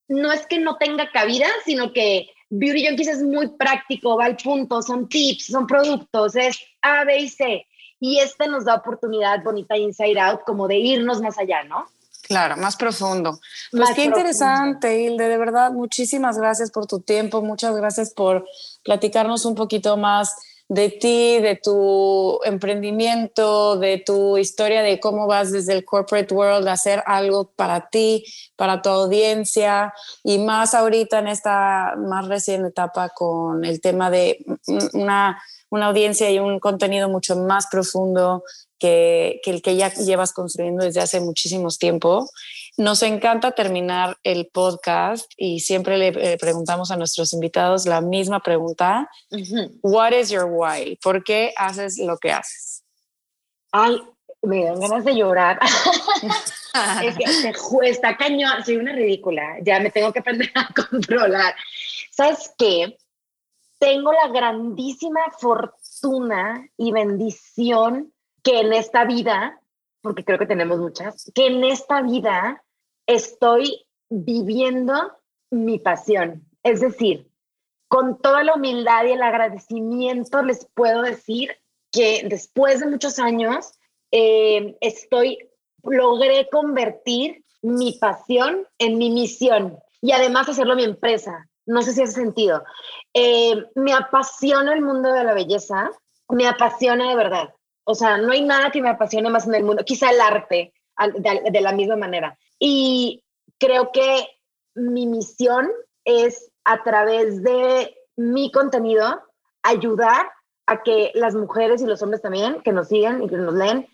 no es que no tenga cabida, sino que Beauty Junkies es muy práctico, va al punto, son tips, son productos, es A, B y C. Y este nos da oportunidad bonita Inside Out como de irnos más allá, ¿no? Claro, más profundo. Pues qué interesante, Hilde, de verdad, muchísimas gracias por tu tiempo, muchas gracias por platicarnos un poquito más de ti, de tu emprendimiento, de tu historia, de cómo vas desde el corporate world a hacer algo para ti, para tu audiencia y más ahorita en esta más reciente etapa con el tema de una, una audiencia y un contenido mucho más profundo que, que el que ya llevas construyendo desde hace muchísimos tiempo. Nos encanta terminar el podcast y siempre le preguntamos a nuestros invitados la misma pregunta. What is your why? ¿Por qué haces lo que haces? Ay, me dan ganas de llorar. es que está cañón, soy una ridícula, ya me tengo que aprender a controlar. ¿Sabes qué? Tengo la grandísima fortuna y bendición que en esta vida, porque creo que tenemos muchas, que en esta vida estoy viviendo mi pasión. Es decir, con toda la humildad y el agradecimiento les puedo decir que después de muchos años eh, estoy, logré convertir mi pasión en mi misión y además hacerlo mi empresa. No sé si hace sentido. Eh, me apasiona el mundo de la belleza, me apasiona de verdad. O sea, no hay nada que me apasione más en el mundo, quizá el arte de la misma manera. Y creo que mi misión es a través de mi contenido ayudar a que las mujeres y los hombres también que nos sigan y que nos leen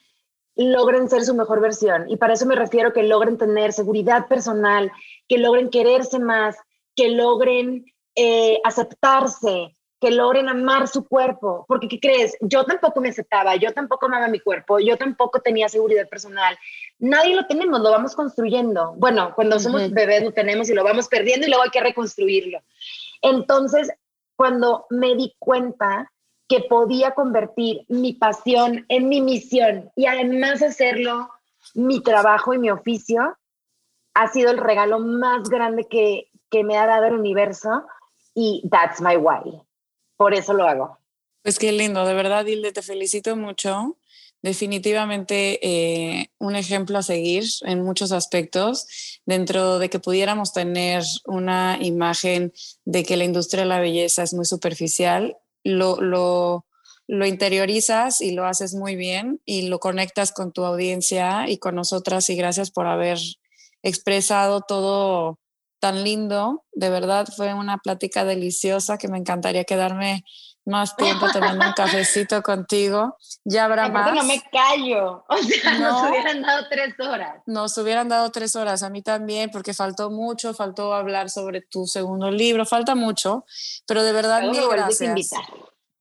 logren ser su mejor versión. Y para eso me refiero que logren tener seguridad personal, que logren quererse más, que logren eh, aceptarse, que logren amar su cuerpo. Porque, ¿qué crees? Yo tampoco me aceptaba, yo tampoco amaba mi cuerpo, yo tampoco tenía seguridad personal. Nadie lo tenemos, lo vamos construyendo. Bueno, cuando somos bebés lo tenemos y lo vamos perdiendo y luego hay que reconstruirlo. Entonces, cuando me di cuenta que podía convertir mi pasión en mi misión y además hacerlo mi trabajo y mi oficio, ha sido el regalo más grande que, que me ha dado el universo y that's my why. Por eso lo hago. Pues qué lindo, de verdad, Hilde, te felicito mucho. Definitivamente eh, un ejemplo a seguir en muchos aspectos, dentro de que pudiéramos tener una imagen de que la industria de la belleza es muy superficial, lo, lo, lo interiorizas y lo haces muy bien y lo conectas con tu audiencia y con nosotras y gracias por haber expresado todo tan lindo. De verdad fue una plática deliciosa que me encantaría quedarme más tiempo tomando un cafecito contigo. Ya habrá más. No me callo. O sea, nos hubieran dado tres horas. Nos hubieran dado tres horas, a mí también, porque faltó mucho, faltó hablar sobre tu segundo libro, falta mucho, pero de verdad, mil gracias. Invitar.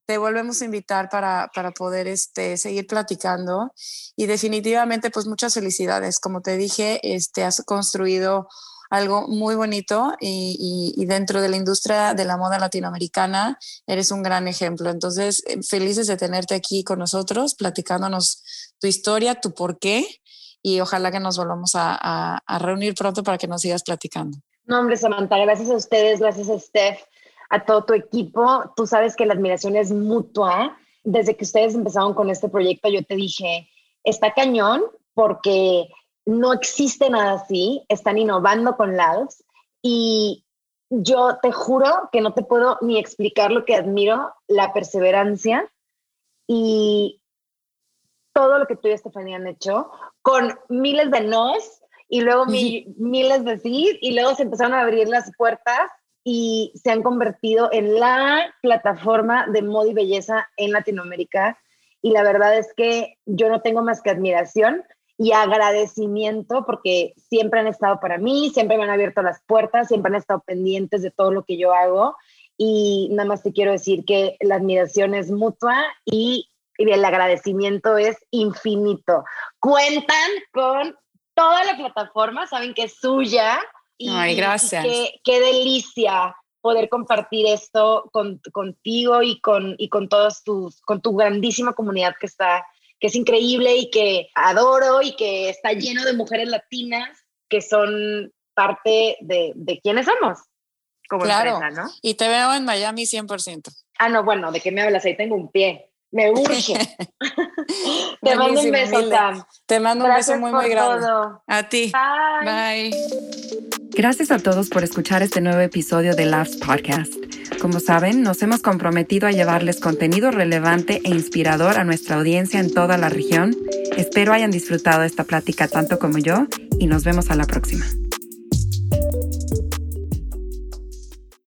Te volvemos a invitar para, para poder este, seguir platicando y definitivamente pues muchas felicidades. Como te dije, este, has construido algo muy bonito y, dentro de la industria de la moda latinoamericana eres un gran ejemplo. Entonces, eh, felices de tenerte aquí con nosotros, platicándonos tu historia, tu por qué y ojalá que nos volvamos a, reunir pronto para que nos sigas platicando. No, hombre, Samantha, gracias a ustedes, gracias a Steph, a todo tu equipo. Tú sabes que la admiración es mutua. Desde que ustedes empezaron con este proyecto, yo te dije, está cañón porque no existe nada así, están innovando con Labs y yo te juro que no te puedo ni explicar lo que admiro, la perseverancia y todo lo que tú y Estefanía han hecho con miles de nos y luego miles de sí y luego se empezaron a abrir las puertas y se han convertido en la plataforma de moda y belleza en Latinoamérica. Y la verdad es que yo no tengo más que admiración y agradecimiento porque siempre han estado para mí, siempre me han abierto las puertas, siempre han estado pendientes de todo lo que yo hago y nada más te quiero decir que la admiración es mutua y, el agradecimiento es infinito. Cuentan con toda la plataforma, saben que es suya. Y, Ay, gracias. qué, delicia poder compartir esto contigo y con, y con todos tus, con tu grandísima comunidad que está que es increíble y que adoro y que está lleno de mujeres latinas que son parte de, de quienes somos como claro. ¿no? Y te veo en Miami 100%. Ah, no, bueno, ¿de qué me hablas? Ahí tengo un pie. Me urge. te mando un beso, Sam. Te mando un beso muy, muy grande. A ti. Bye. Gracias a todos por escuchar este nuevo episodio de Laughs Podcast. Como saben, nos hemos comprometido a llevarles contenido relevante e inspirador a nuestra audiencia en toda la región. Espero hayan disfrutado esta plática tanto como yo y nos vemos a la próxima.